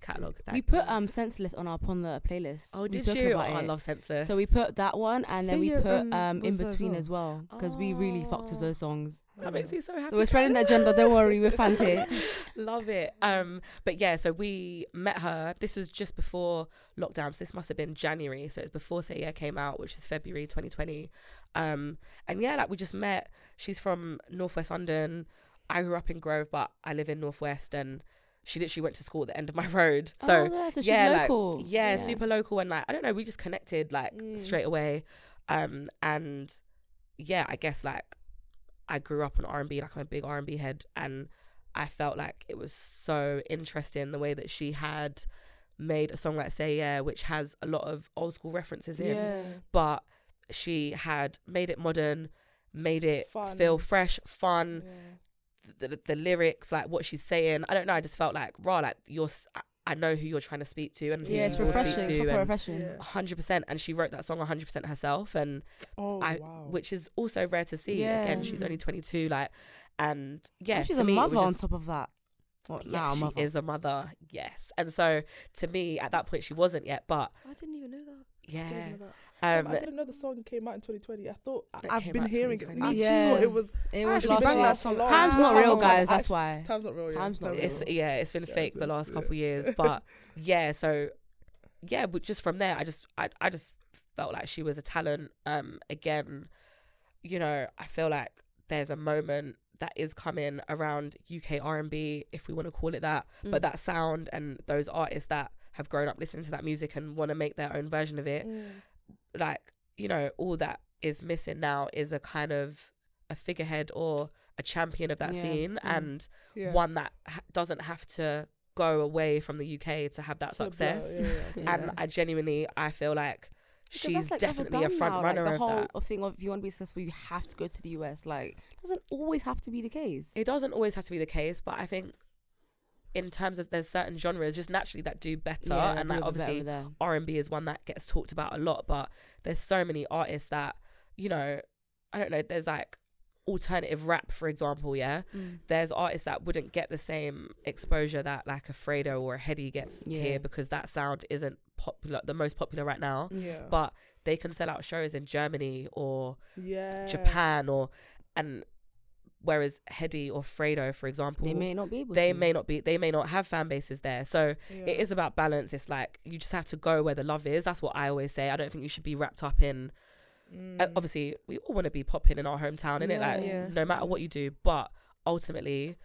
catalog. we put um senseless on our upon the playlist. Oh, we did spoke you? Oh, about I love senseless. So we put that one, and then we It, put um, um in was as between well. as well because we really fucked with Oh. those songs. That makes me so happy. So we're spreading the guys. agenda. Don't worry, we're fans here. Love it. Um, but yeah, so we met her. This was just before lockdown. So this must have been January. So it's before Say Yeah came out, which is February 2020. Um, and yeah, like we just met. She's from Northwest London. I grew up in Grove, but I live in Northwest, and she literally went to school at the end of my road. So oh, yeah, so she's yeah, like, local. yeah, super local, and like I don't know, we just connected like Mm. straight away. Um, and yeah, I guess like I grew up on R and B, like I'm a big R and B head, and I felt like it was so interesting the way that she had made a song like Say Yeah, which has a lot of old school references in, Yeah. but she had made it modern, made it Fun. feel fresh, fun. Yeah. The, the, the lyrics, like what she's saying, I don't know. I just felt like raw, like you're. I know who you're trying to speak to, and Yeah, it's you will speak refreshing. It's to, proper refreshing. Hundred percent, and she wrote that song hundred percent herself, and Oh I, wow. which is also rare to see. Yeah. Again, she's only twenty two, like, and yeah, And she's a me, it was mother on top of that. Well, yeah, now a she mother. is a mother, yes, and so to me at that point she wasn't yet, but I didn't even know that. I yeah, didn't know that. Um, um, I didn't know the song came out in 2020. I thought I- It I've been hearing it. 2020. I just Yeah. thought it was It was last year. that song. Time's not real, guys. That's why. time's not real. Yeah. Time's not it's real. yeah, it's been Yeah, fake the last yeah. couple years, but yeah, so yeah, but just from there, I just I I just felt like she was a talent. Um, again, you know, I feel like there's a moment that is coming around UK R and B, if we want to call it that, Mm. but that sound and those artists that have grown up listening to that music and want to make their own version of it, Mm. Like you know, all that is missing now is a kind of a figurehead or a champion of that Yeah. scene Mm. and Yeah. one that ha- doesn't have to go away from the UK to have that To success. yeah. And I genuinely, I feel like Because she's like, definitely a front now, runner like, the whole of thing of if you want to be successful, you have to go to the US. Like, doesn't always have to be the case. It doesn't always have to be the case, but I think in terms of there's certain genres just naturally that do better, Yeah, and like a bit better obviously. R and B is one that gets talked about a lot. But there's so many artists that you know, I don't know. There's like alternative rap, for example. Yeah, Mm. there's artists that wouldn't get the same exposure that like a Fredo or a Headie gets Yeah. here because that sound isn't popular, the most popular right now. yeah. But they can sell out shows in Germany or yeah. Japan or and whereas Headie or Fredo, for example, They may not be able. they to. may not be they may not have fan bases there. So Yeah. it is about balance. It's like you just have to go where the love is. That's what I always say. I don't think you should be wrapped up in uh, Mm. obviously we all want to be popping in our hometown, innit? Yeah. Like Yeah. no matter what you do, but ultimately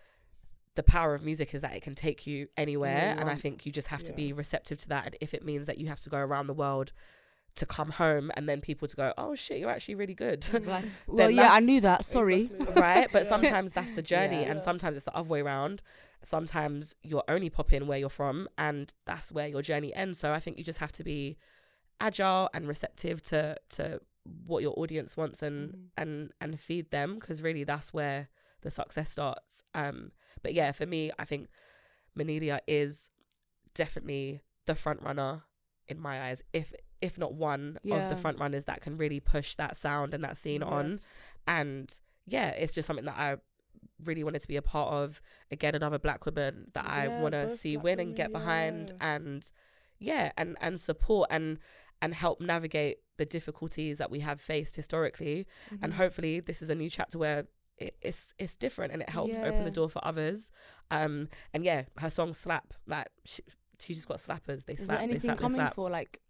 the power of music is that it can take you anywhere Anywhere you and I think you just have to be receptive to that and if it means that you have to go around the world to come home and then people to go, "Oh shit, you're actually really good." Like, well, yeah, I knew that. Sorry. Exactly. right? But Yeah. sometimes that's the journey, Yeah. and sometimes it's the other way around. Sometimes you're only popping where you're from, and that's where your journey ends. So I think you just have to be agile and receptive to to what your audience wants and Mhm. and and feed them, because really that's where the success starts. Um, but yeah, for me, I think Mnelia is definitely the front runner in my eyes, if if not one of the front runners that can really push that sound and that scene on and yeah, it's just something that I really wanted to be a part of. Again, another black woman that I Yeah, want to see win and women, get behind, yeah. and yeah, and and support and and help navigate the difficulties that we have faced historically. And Mhm. hopefully, this is a new chapter where it, it's it's different and it helps open the door for others. Um, and yeah, her song slap. Like she, she just got slappers. They slap Is there they anything slap, coming for like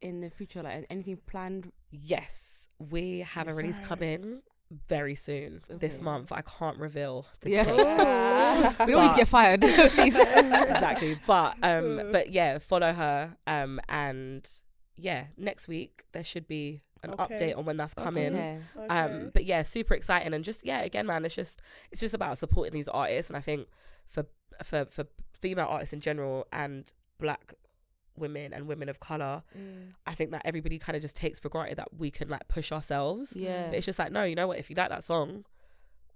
in the future? Like anything planned? Yes, we have a release coming very soon this month. I can't reveal. The Yeah. date. we don't need to get fired, please. exactly. But um, but yeah, follow her. Um, and yeah, next week there should be an Okay. update on when that's coming. Okay. Um, but yeah, super exciting and just yeah, again, man, it's just it's just about supporting these artists, and I think for for for female artists in general and black women and women of color, Mm. I think that everybody kind of just takes for granted that we can like push ourselves. Yeah. But it's just like no, you know what? If you like that song,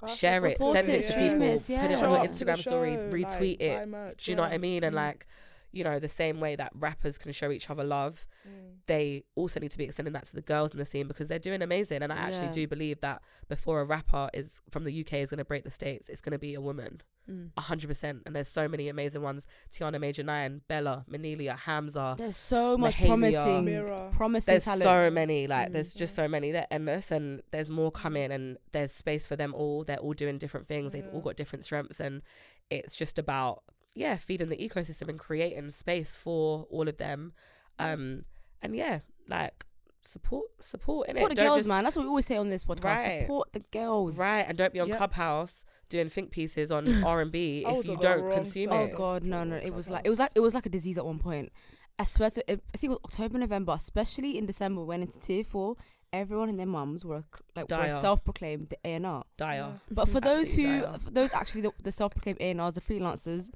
That's share it, send it, it, to stream people, it, put it yeah. on your up to the Instagram story, retweet like, it. Do you know what. I mean? And Mm. like, you know, the same way that rappers can show each other love, Mm. they also need to be extending that to the girls in the scene because they're doing amazing. And I actually Yeah. do believe that before a rapper is from the UK is going to break the states, it's going to be a woman, Mm. a hundred percent. And there's so many amazing ones: Tiana Major Nine, Bella, Mnelia, Hamzaa. There's so much Mahalia. promising, Mirror. promising There's talent. so many, like Mm. there's just so many. They're endless, and there's more coming, and there's space for them all. They're all doing different things. They've all got different strengths, and it's just about yeah, feeding the ecosystem and creating space for all of them. Um, and yeah, like support, support, innit? Support the Don't girls, just- man. That's what we always say on this podcast. Right. Support the girls. Right, and don't be on Yep. Clubhouse doing think pieces on R and B if you don't consume side. Oh god, no, no. It was like it was like it was like a disease at one point. I swear to, I think it was October, November, especially in December, when into tier four, everyone and their mums were like were self-proclaimed A and R. Dire. But for those who, for those actually the, the self-proclaimed A and R's, the freelancers,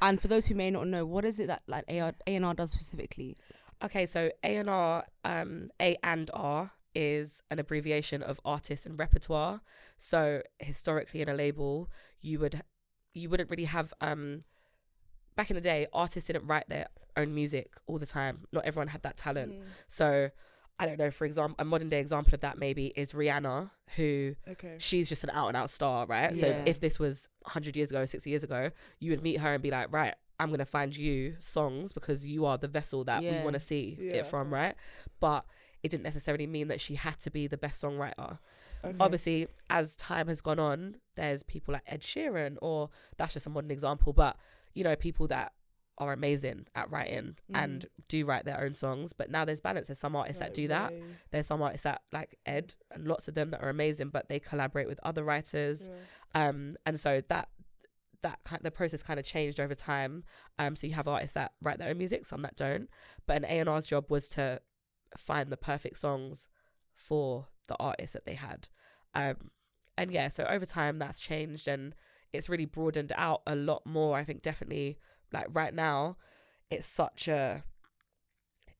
and for those who may not know, what is it that like A and R does specifically? Okay, so A and R, um, A and R is an abbreviation of artist and repertoire. So historically, in a label, you would you wouldn't really have um back in the day, artists didn't write their own music all the time. Not everyone had that talent. Mm. So I don't know. For example, a modern day example of that maybe is Rihanna, who Okay. she's just an out and out star, right? So if this was 100 years ago, 60 years ago, you would meet her and be like, right, I'm going to find you songs because you are the vessel that we want to see Yeah. it from, right? But it didn't necessarily mean that she had to be the best songwriter. okay. Obviously, as time has gone on, there's people like Ed Sheeran, or that's just a modern example, but you know, people that are amazing at writing and do write their own songs. But now there's balance. There's some artists that do that there's some artists that like Ed and lots of them that are amazing, but they collaborate with other writers. yeah. Um, and so that that kind the process kind of changed over time. Um, so you have artists that write their own music, some that don't. But an A and R's job was to find the perfect songs for the artists that they had. Um, and yeah, so over time that's changed and it's really broadened out a lot more. I think definitely like right now, it's such a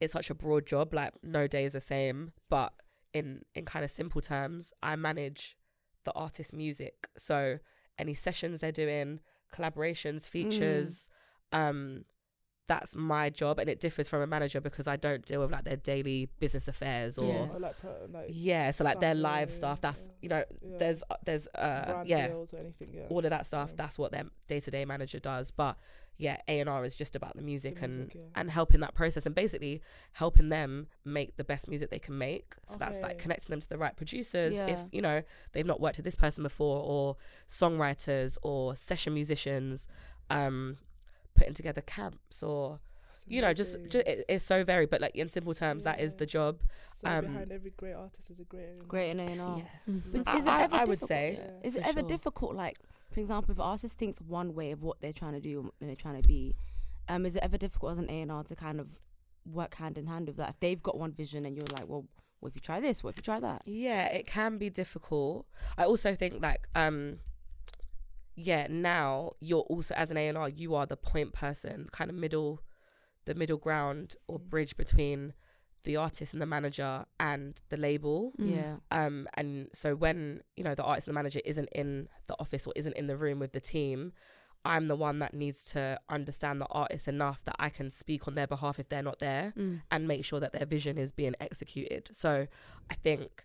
it's such a broad job. Like no day is the same, but in in kind of simple terms, I manage the artist's music. So any sessions they're doing, collaborations, features, um, that's my job, and it differs from a manager because I don't deal with like their daily business affairs or Yeah. Or like, like yeah, so like their live yeah, stuff. That's yeah, you know, yeah. there's uh, there's uh brand yeah, deals or anything. Yeah. all of that stuff. That's what their day to day manager does. But yeah, A and R is just about the music The and music, yeah. and helping that process and basically helping them make the best music they can make. So that's like connecting them to the right producers. If you know they've not worked with this person before, or songwriters or session musicians, um, putting together camps or you know just, just it, it's so varied. But like in simple terms, that is the job. So um, behind every great artist is a great A&R. Great A and R. Yeah. But I- is it I- ever I would difficult- say, Yeah. Is it ever sure. difficult? Like, for example, if an artist thinks one way of what they're trying to do and they're trying to be, um, is it ever difficult as an A and R to kind of work hand in hand with that? If they've got one vision and you're like, well, what if you try this? What if you try that? Yeah, it can be difficult. I also think like um yeah, now you're also as an A&R, you are the point person, kind of middle the middle ground or Mm. bridge between the artist and the manager and the label. Mm. Yeah. Um and so when, you know, the artist and the manager isn't in the office or isn't in the room with the team, I'm the one that needs to understand the artist enough that I can speak on their behalf if they're not there Mm. and make sure that their vision is being executed. So I think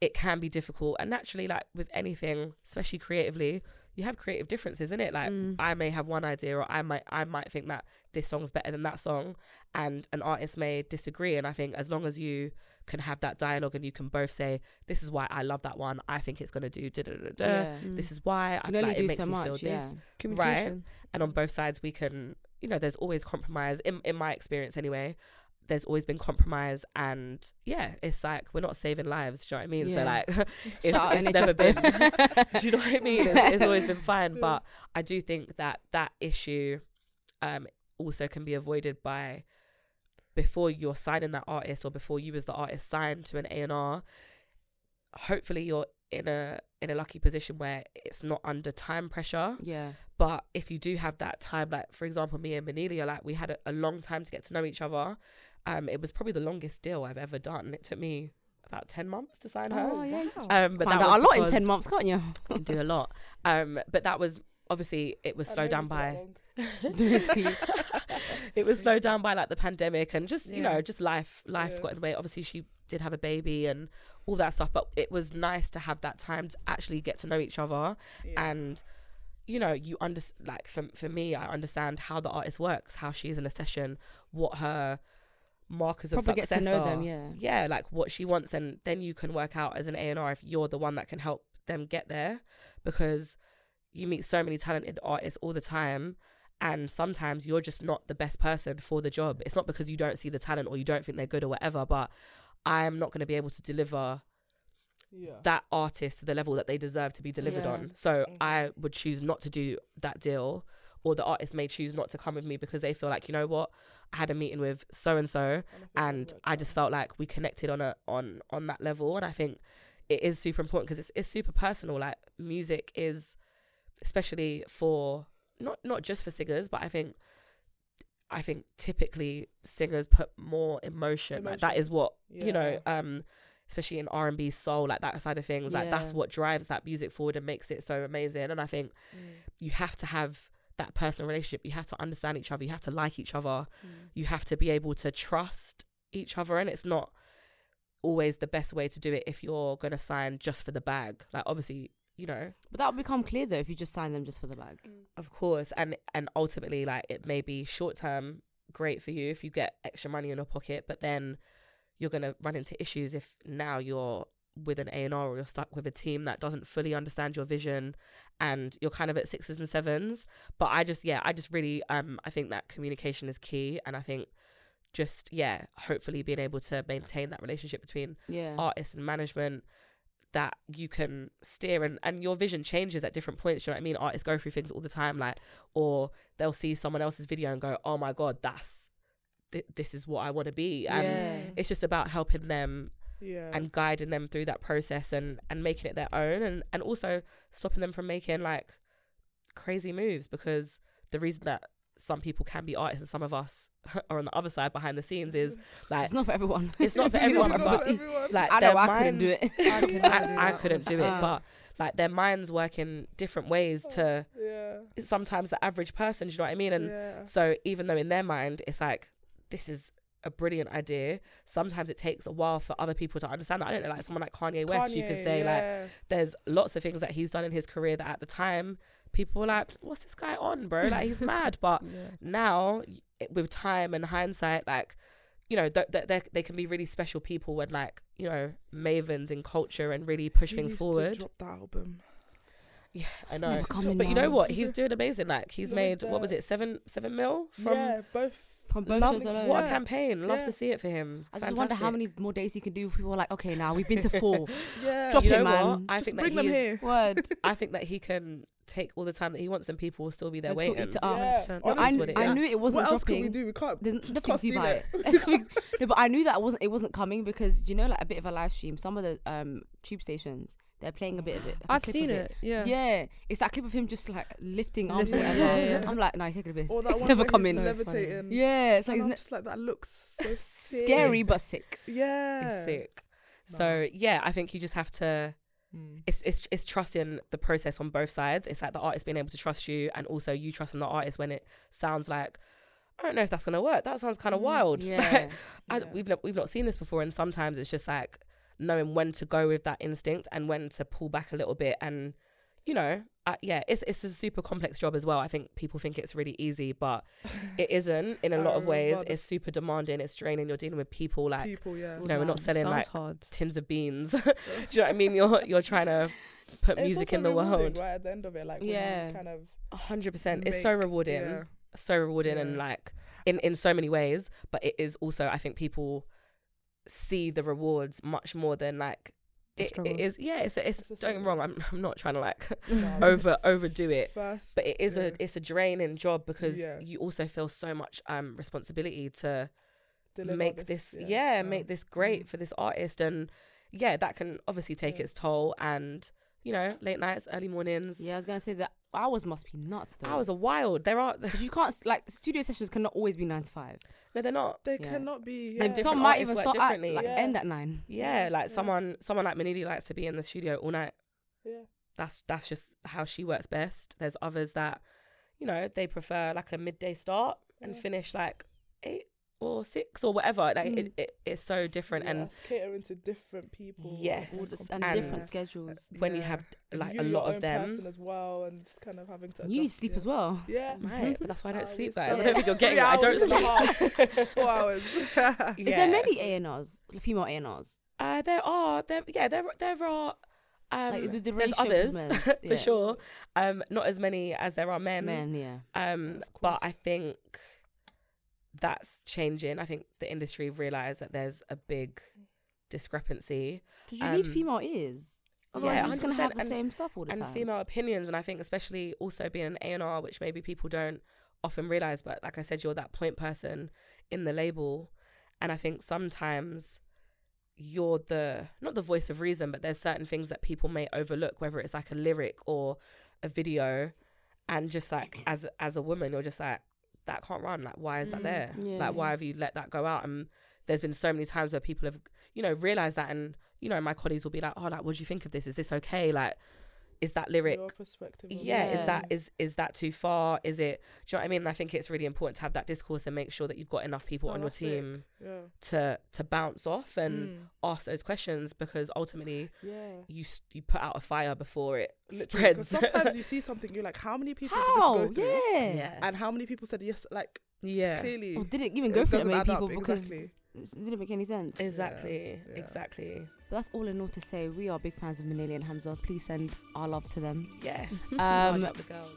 it can be difficult. And naturally, like with anything, especially creatively, you have creative differences in it. Like Mm. I may have one idea or I might I might think that this song's better than that song and an artist may disagree. And I think as long as you can have that dialogue and you can both say, This is why I love that one, I think it's gonna do da da da da. Yeah. Mm. This is why I You can only like, it makes so me much. feel Yeah. this Communication. and on both sides we can you know there's always compromise in, in my experience anyway there's always been compromise and yeah it's like we're not saving lives do you know what i mean? So like it's, it's never been do you know what i mean? It's, it's always been fine Yeah. but i do think that that issue um also can be avoided by before you're signing that artist or before you as the artist sign to an A&R hopefully you're in a in a lucky position where it's not under time pressure. Yeah. but if you do have that time like for example me and Mnelia like we had a, a long time to get to know each other um it was probably the longest deal I've ever done it took me about 10 months to sign her Oh yeah. um but Find that out a lot in ten months, can't you? can do a lot um but that was obviously it was I slowed down you for that by it was slowed down by like the pandemic and just you know just life life Yeah. got in the way obviously she did have a baby and all that stuff but it was nice to have that time to actually get to know each other Yeah. and you know you under like for, for me i understand how the artist works how she is in a session what her markers of Probably get to know are. them. Yeah. yeah like what she wants and then you can work out as an a&r if you're the one that can help them get there because you meet so many talented artists all the time and sometimes you're just not the best person for the job it's not because you don't see the talent or you don't think they're good or whatever but i'm not going to be able to deliver yeah. that artist to the level that they deserve to be delivered Yeah. on. So Mhm. I would choose not to do that deal, or the artist may choose not to come with me because they feel like, you know what, I had a meeting with so and so, and I just felt like we connected on a on on that level, and I think it is super important because it's it's super personal. Like music is, especially for not not just for singers, but I think. I think typically singers put more emotion. Like that Emotion. is what you know um especially in r&b soul like that side of things like that's what drives that music forward and makes it so amazing and i think you have to have that personal relationship you have to understand each other you have to like each other mm. you have to be able to trust each other and it's not always the best way to do it if you're going to sign just for the bag. Like obviously you know. But that will become clear though if you just sign them just for the bag. Mm. of course and and ultimately like it may be short term great for you if you get extra money in your pocket but then you're going to run into issues if now you're with an A&R or you're stuck with a team that doesn't fully understand your vision and you're kind of at sixes and sevens but I just yeah I just really um I think that communication is key and I think just yeah hopefully being able to maintain that relationship between Yeah. artists and management that you can steer and, and your vision changes at different points. You know what I mean? Artists go through things all the time, like, or they'll see someone else's video and go, oh my God, that's, th- this is what I want to be. And Yeah. it's just about helping them yeah. and guiding them through that process and, and making it their own and, and also stopping them from making like crazy moves because the reason that some people can be artists and some of us are on the other side behind the scenes is like It's not for everyone. It's not for everyone, love but- everyone. like I their know I couldn't do it. I couldn't do I, I couldn't do it, Uh. but like their minds work in different ways to yeah. sometimes the average person. Do you know what I mean? And yeah. so even though in their mind it's like this is a brilliant idea, sometimes it takes a while for other people to understand that. I don't know, like someone like Kanye West, you could Kanye, say like there's lots of things that he's done in his career that at the time people were like, "What's this guy on, bro? Like he's mad." But Yeah. now with time and hindsight, like you know, th- th- they they can be really special people and like you know mavens in culture and really push He things needs to forward. drop the album. Yeah, I know. never coming But you know what? He's doing amazing. Like he's Look made what was it seven seven mil from yeah, both. From both love, shows alone. what a campaign. Love Yeah. to see it for him. I just wonder how many more days he can do. If people are like, okay, now we've been to four. Yeah. Drop you it, know what? man. I Just think bring that them here. Word. I think that he can take all the time that he wants, and people will still be there Like, sort waiting. it out. yeah. 100%. No, I, That's honestly. it I knew it wasn't what else can we do? We can't. There's nothing can't to do steal about it. it. No, but I knew that it wasn't it wasn't coming because you know, like a bit of a live stream. Some of the um tube stations they're playing a bit of it. like a I've seen of it. Yeah. Yeah, it's that clip of him just like lifting arms or whatever. yeah, yeah, yeah. I'm like, no, he's taking a piss. It's never coming. So levitating. Yeah, it's like and it's I'm ne- just like that looks so sick. scary but sick. Yeah. It's sick. No. So yeah, I think you just have to. Mm. It's it's it's trusting the process on both sides. It's like the artist being able to trust you, and also you trusting the artist when it sounds like. I don't know if that's gonna work. That sounds kind of Mm, wild. Yeah, I, Yeah. we've not, we've not seen this before, and sometimes it's just like knowing when to go with that instinct and when to pull back a little bit, and you know, uh, yeah, it's it's a super complex job as well. I think people think it's really easy, but it isn't in a lot of ways. It's super demanding. It's draining. You're dealing with people like People, yeah. you know, we're not Sounds selling like hard. tins of beans. Do you know what I mean? You're you're trying to put It's music also in the rewarding, world. Right at the end of it, like when you Yeah. kind of hundred percent. It's so make- rewarding. yeah. So rewarding and Yeah. like in in so many ways. But it is also, I think, people see the rewards much more than like. The It, it is yeah it's it's, It's the don't get me wrong I'm, I'm not trying to like No, over overdo it First, but it is yeah. a it's a draining job because Yeah. you also feel so much um responsibility to deliver make this, yeah, make this great Mhm. for this artist and yeah that can obviously take Yeah. its toll and you know late nights early mornings Yeah, I was gonna say the hours must be nuts though. hours are wild there are 'Cause you can't like studio sessions cannot always be nine to five. no they're not They Yeah. cannot be. And Yeah. different some might artists even work start at differently. like Yeah. end at nine. yeah like Yeah. someone someone like Manidi likes to be in the studio all night yeah. that's that's just how she works best there's others that you know they prefer like a midday start and Yeah. finish like eight or six or whatever like Mm. it, it, it's so different and Yes, catering to different people. Yes. All all the, com- and, And- different schedules. when you have like you, a lot of them as well, and just kind of having to. And you need to sleep yeah. as well. Yeah. Right, but that's why I don't Hours, sleep, guys. I don't think you're getting Three it. I don't hours and a sleep. Four hours. Is there many A&Rs, female A&Rs? Uh, there are. There, yeah, there, there are. Um, Like, the- the there's others men, for yeah. sure. Um, not as many as there are men. Men, yeah. Um, Of but I think that's changing. I think the industry realised that there's a big discrepancy Because you need Um, female ears. Otherwise, yeah, you're just gonna have the 100%, same stuff all the and time. female opinions, and I think especially also being an A and R, which maybe people don't often realise. But like I said, you're that point person in the label, and I think sometimes you're the not the voice of reason, but there's certain things that people may overlook, whether it's like a lyric or a video, and just like as as a woman, you're just like that can't run. Like why is that Mm, there? yeah. Like why have you let that go out? And there's been so many times where people have you know realized that, and you know my colleagues will be like, oh, like what do you think of this? Is this okay? Like is that lyric Your perspective. on yeah, it. is that is is that too far is it do you know what i mean and i think it's really important to have that discourse and make sure that you've got enough people Oh, on your team Yeah. to to bounce off and Mm. ask those questions because ultimately Yeah. you you put out a fire before it Literally, 'cause spreads sometimes you see something, you're like, how many people How? did this go through? Yeah. yeah And how many people said yes? Like, yeah clearly. Or didn't even It go for that many add up, people because exactly. It didn't make any sense. exactly yeah. exactly But that's all in all to say we are big fans of Mnelia and Hamzaa. Please send our love to them. yes Um, Large up the girls.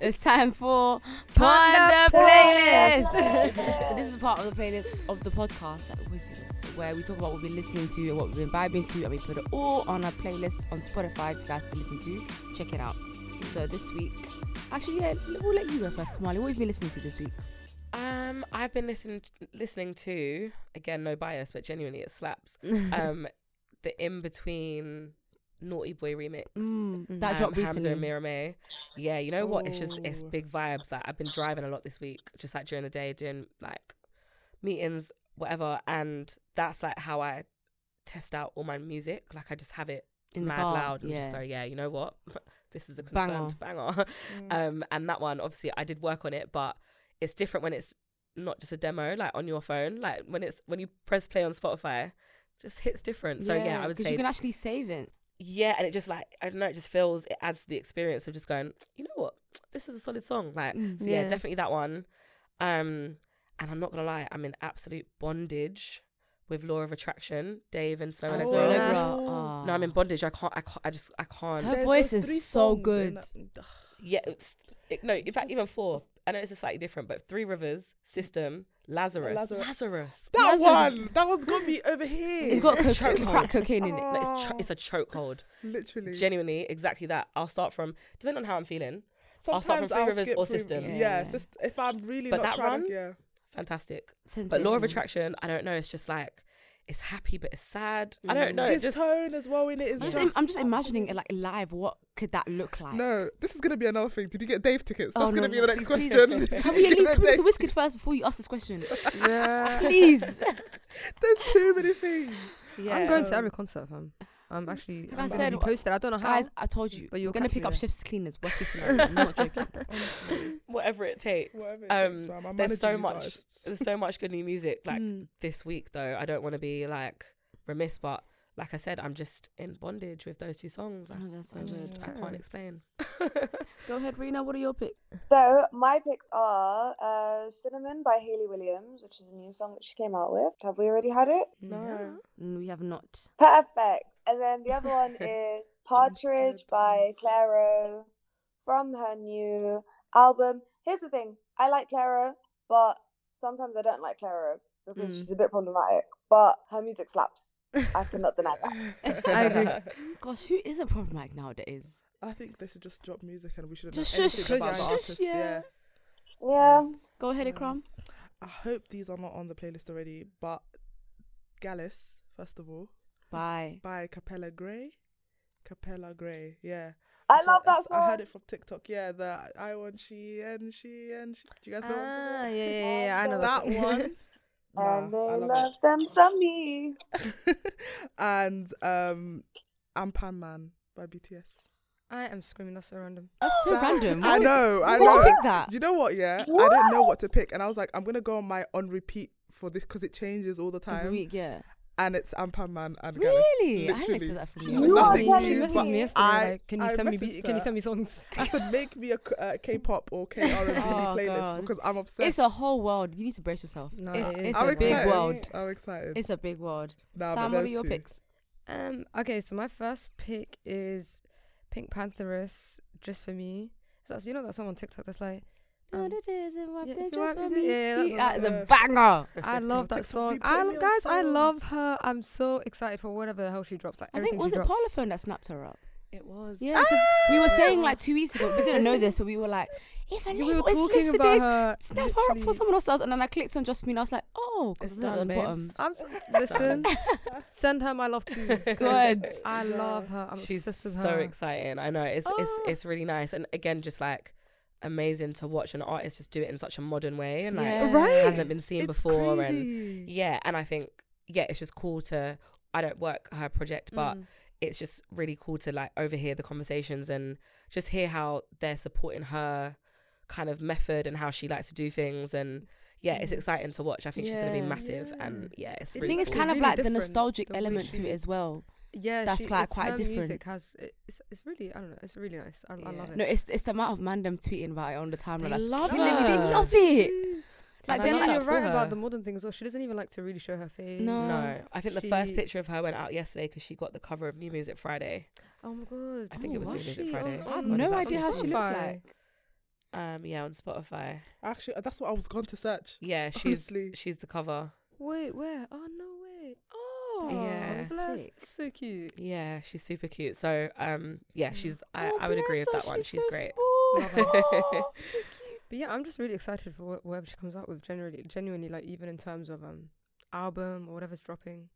It's time for Panda Panda Playlist. Playlist. so this is part of the playlist of the podcast that we always do this, where we talk about what we've been listening to and what we've been vibing to, and we put it all on a playlist on Spotify for you guys to listen to. Check it out. So this week, actually, yeah, we'll let you go first, Kamali. What have you been listening to this week? um i've been listening t- listening to again no bias but genuinely it slaps um the in between naughty boy remix Mm, that um, dropped Hamzaa recently. and Mira May. Yeah, you know what? It's just it's Oh. big vibes. Like I've been driving a lot this week, just like during the day, doing like meetings, whatever. And that's like how I test out all my music. Like I just have it In the mad car, loud and yeah. just go, yeah, you know what? This is a Banger. confirmed banger. Mm. um, and that one, obviously, I did work on it, but it's different when it's not just a demo, like on your phone. Like when it's when you press play on Spotify, just hits different. So yeah, I would say you can actually save it. yeah, and it just like I don't know, it just feels it adds to the experience of just going, you know what, this is a solid song. Like, Mm. so yeah, Yeah. definitely that one. Um, and I'm not gonna lie, I'm in absolute bondage with Law of Attraction, Dave and Slow Oh, and so Slow. Aalegra. Aalegra. No, I'm in bondage. I can't. I can't. I just. I can't. Her There's voice is so good. that- yeah. It's, it, no, in fact, even four. I know it's a slightly different, but Three Rivers, System, Lazarus, Lazarus. Lazarus. That Lazarus one, that one's got me over here. It's got co- Chokehold. crack cocaine in it. No, it's, oh. cho- Oh. it's a chokehold. literally. Genuinely, exactly that. I'll start from depending on how I'm feeling. I'll start from Three I'll Rivers or through- System. Yeah, Yeah. sys- if I'm really But not that trying run, to, yeah. Fantastic. But Law of Attraction, I don't know. It's just like it's happy, but it's sad. I don't Mm. know. It His just tone as well in it is I'm just, just, I'm just imagining it like live. What could that look like? No, this is gonna be another thing. Did you get Dave tickets? That's Oh, gonna no, be no, the next please, question. please. Did Can you at least come to Wizkid first before you ask this question? Yeah. Please. There's too many things. yeah. I'm going to every concert, fam. I'm actually. Like I I'm said, posted. I don't know how. Guys, I told you. But we're going to pick up there. shifts cleaners. Worst case scenario. I'm not joking. Honestly, whatever it takes. whatever it Um, takes, fam. I'm there's so much- artists. There's so much good new music like Mm. this week though. I don't want to be like remiss, but like I said, I'm just in bondage with those two songs. I, Oh, that's so I just I can't explain. Go ahead, Rena. What are your picks? So my picks are uh, "Cinnamon" by Hayley Williams, which is a new song that she came out with. Have we already had it? No. Mm, We have not. Perfect. And then the other one is "Partridge" by Clairo. from her new album. Here's the thing I like Clairo, but sometimes I don't like Clairo because Mm. she's a bit problematic. But her music slaps. I cannot deny that. I agree. Gosh, who isn't problematic nowadays? I think they should just drop music and we shouldn't Just shush, about shush, the artist. yeah. yeah. Yeah. Go ahead, Yeah. Ikram. I hope these are not on the playlist already, but Gyalis, first of all, Bye. by Capella Grey. Capella Grey, yeah. I So love that song. I heard it from TikTok. Yeah, the I want she and she and she. Do you guys know? what I'm Ah, talking yeah, yeah, yeah. I know that, that song. one. And Nah, I they love love them some me. and um, Anpanman by BTS. I am screaming. That's so random. That's so That- random. I know, I Why would know. you pick that? You know what? Yeah, I didn't know what to pick, and I was like, I'm gonna go on my on repeat for this because it changes all the Every time, week, yeah. And it's Anpanman and Gyalis. Really? I didn't Literally. expect that from you. You are nothing telling She new, messaged me yesterday. I- like, can you I send me? messaged Be- can you send me songs? I said, make me a k- uh, K-pop or K-R&B Oh, playlist God. because I'm obsessed. It's a whole world. You need to brace yourself. No, it's it is it's a a big world. I'm excited. It's a big world. Nah, Sam, what are your two. picks? Um. Okay, so my first pick is PinkPantheress, just for me. So you know that song on TikTok that's like, Oh, what it is and what yeah, they just want for me to- yeah, that's That is a banger. I love that song. I guys, I love her. I'm so excited for whatever the hell she drops. Like I everything think was she it drops. Parlophone that snapped her up? It was. Yeah, 'cause ah! we were saying like two weeks ago, we didn't know this, so we were like, if a we were was talking about her. snap her up for someone else, and then I clicked on Josephine. I was like, oh, because It's it's down at done, the bottom. I'm s- listen. send her my love too. 'cause Good. I love her. I'm She's obsessed with so exciting. I know it's Oh. it's it's really nice, and again, just like amazing to watch an artist just do it in such a modern way, and like Yeah. Right. hasn't been seen It's before, and yeah, and I think yeah, it's just cool to. I don't work her project, but Mm. it's just really cool to like overhear the conversations and just hear how they're supporting her kind of method and how she likes to do things and yeah it's Mm. exciting to watch i think she's going to be massive Yeah. and yeah it's I I really think it's cool. kind of really like the nostalgic the element to it as well. Yeah, That's, she, like, quite her different. Music has it- it's it's really I don't know. It's really nice. I, I love it. No, it's it's the amount of mandem tweeting about it on the timeline. They That's love killing me. They her. love it. Like, Like they're they're like like, you're right for about her. the modern things. Well, she doesn't even like to really show her face. No. no i think the first picture of her went out yesterday because she got the cover of new music friday Oh my god. I think it Oh, was New Music she Friday. on- I have no idea how she looks like. um yeah on spotify Actually, that's what I was going to search. yeah she's Honestly. she's the cover Wait, where? Oh no way. Oh, Yeah. bless. So cute. yeah she's super cute so um yeah Mm. she's i, Oh, I would agree with that her, one she's so great. Oh, so cute. But yeah, I'm just really excited for wh- whatever she comes out with. Generally, genuinely, like even in terms of um album or whatever's dropping,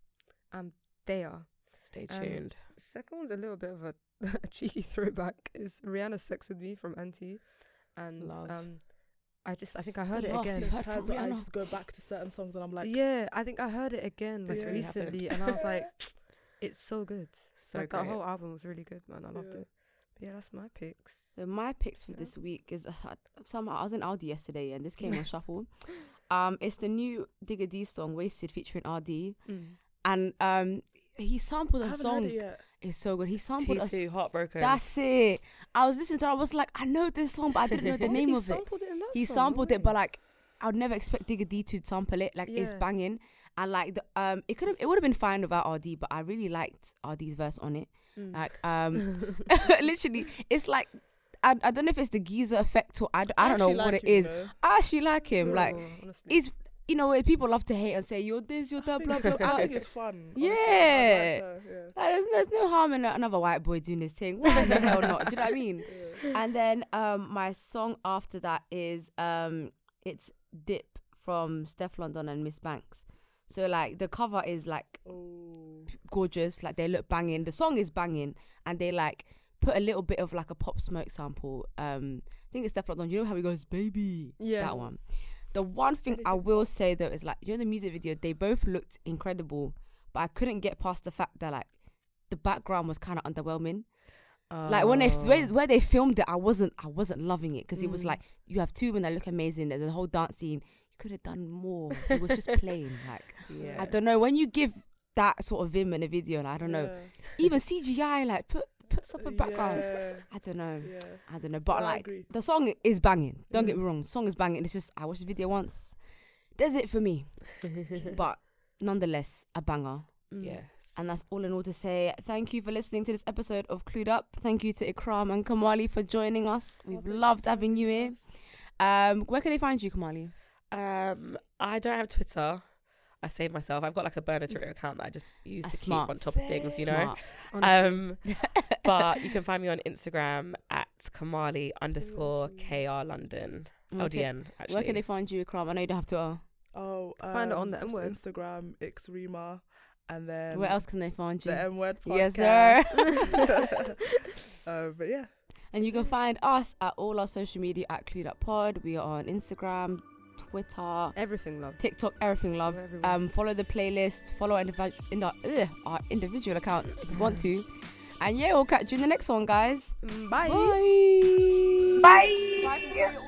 um they are. stay Um, tuned Second one's a little bit of a, a cheeky throwback. Is Rihanna's "Sex with Me" from Anti, and Love. um, I just I think I heard The it again. we've heard from Sometimes I just go back to certain songs and I'm like, yeah, I think I heard it again like really recently, and I was like, it's so good. so like great. that whole album was really good, man. I loved Yeah. it. But yeah, that's my picks. So my picks for Yeah. this week is uh, somehow I was in Aldi yesterday and this came on shuffle. Um, it's the new Digga D song "Wasted" featuring RD, and um, he sampled I a haven't song. It's so good. He sampled a. s- T2 heartbroken That's it. I was listening to. it, I was like, I know this song, but I didn't know the name of it. it He song, sampled it, but like I would never expect Digga D to sample it. Like it's banging, and like the um, it could have it would have been fine without RD, but I really liked RD's verse on it. Mm. Like um, literally, it's like. I, I don't know if it's the geezer effect or I, I don't know actually what like it him, is. know. I actually like him. Like honestly. he's you know people love to hate and say you're this, you're that, think blah blah. I think it's fun. honestly. Yeah. I liked yeah. Like, there's, there's no harm in another white boy doing this thing. Why the hell not? Do you know what I mean? Yeah. And then um, my song after that is um, it's Dip from Stefflon Don and Ms Banks. So like the cover is like Oh. gorgeous, like they look banging. The song is banging, and they like put a little bit of like a pop smoke sample. Um, I think it's Stefflon Don. You know how he goes, "Baby," yeah. that one. The one thing I will say though is like you know the music video, they both looked incredible, but I couldn't get past the fact that like the background was kind of underwhelming. Like when they where, Oh. where they filmed it, I wasn't I wasn't loving it because it was Mm. like you have two women that look amazing. There's a whole dance scene. You could have done more. It was just plain. Like yeah. I don't know when you give that sort of vim in a video, and I don't know even CGI like put put stuff in background. Yeah. I don't know. Yeah. I don't know. But I like agree. the song is banging. Don't get Mm. me wrong. The song is banging. It's just I watched the video once. That's it for me. but nonetheless, a banger. yes And that's all in all to say thank you for listening to this episode of Clued Up. Thank you to Ikram and Kamali for joining us. We've loved having you here. Um, where can they find you, Kamali? Um, I don't have Twitter. I saved myself. I've got like a burner Twitter account that I just use That's to smart. keep on top of things, you know. Smart. Um, but you can find me on Instagram at Kamali underscore KR London. Okay. LDN, actually. Where can they find you, Ikram? I know you don't have Twitter. Oh, Find it on the just M-word. Instagram, Ixrima, and then Where else can they find you? the M word podcast. Yes, sir. uh, but yeah, And you can find us at all our social media at Clued Up Pod. We are on Instagram, Twitter, Everything, love. TikTok, everything, love. We're. Um, follow the playlist, follow our, individu- in our, ugh, our individual accounts if you want to. And yeah, we'll catch you in the next one, guys. Mm, Bye. Bye. Bye. Bye.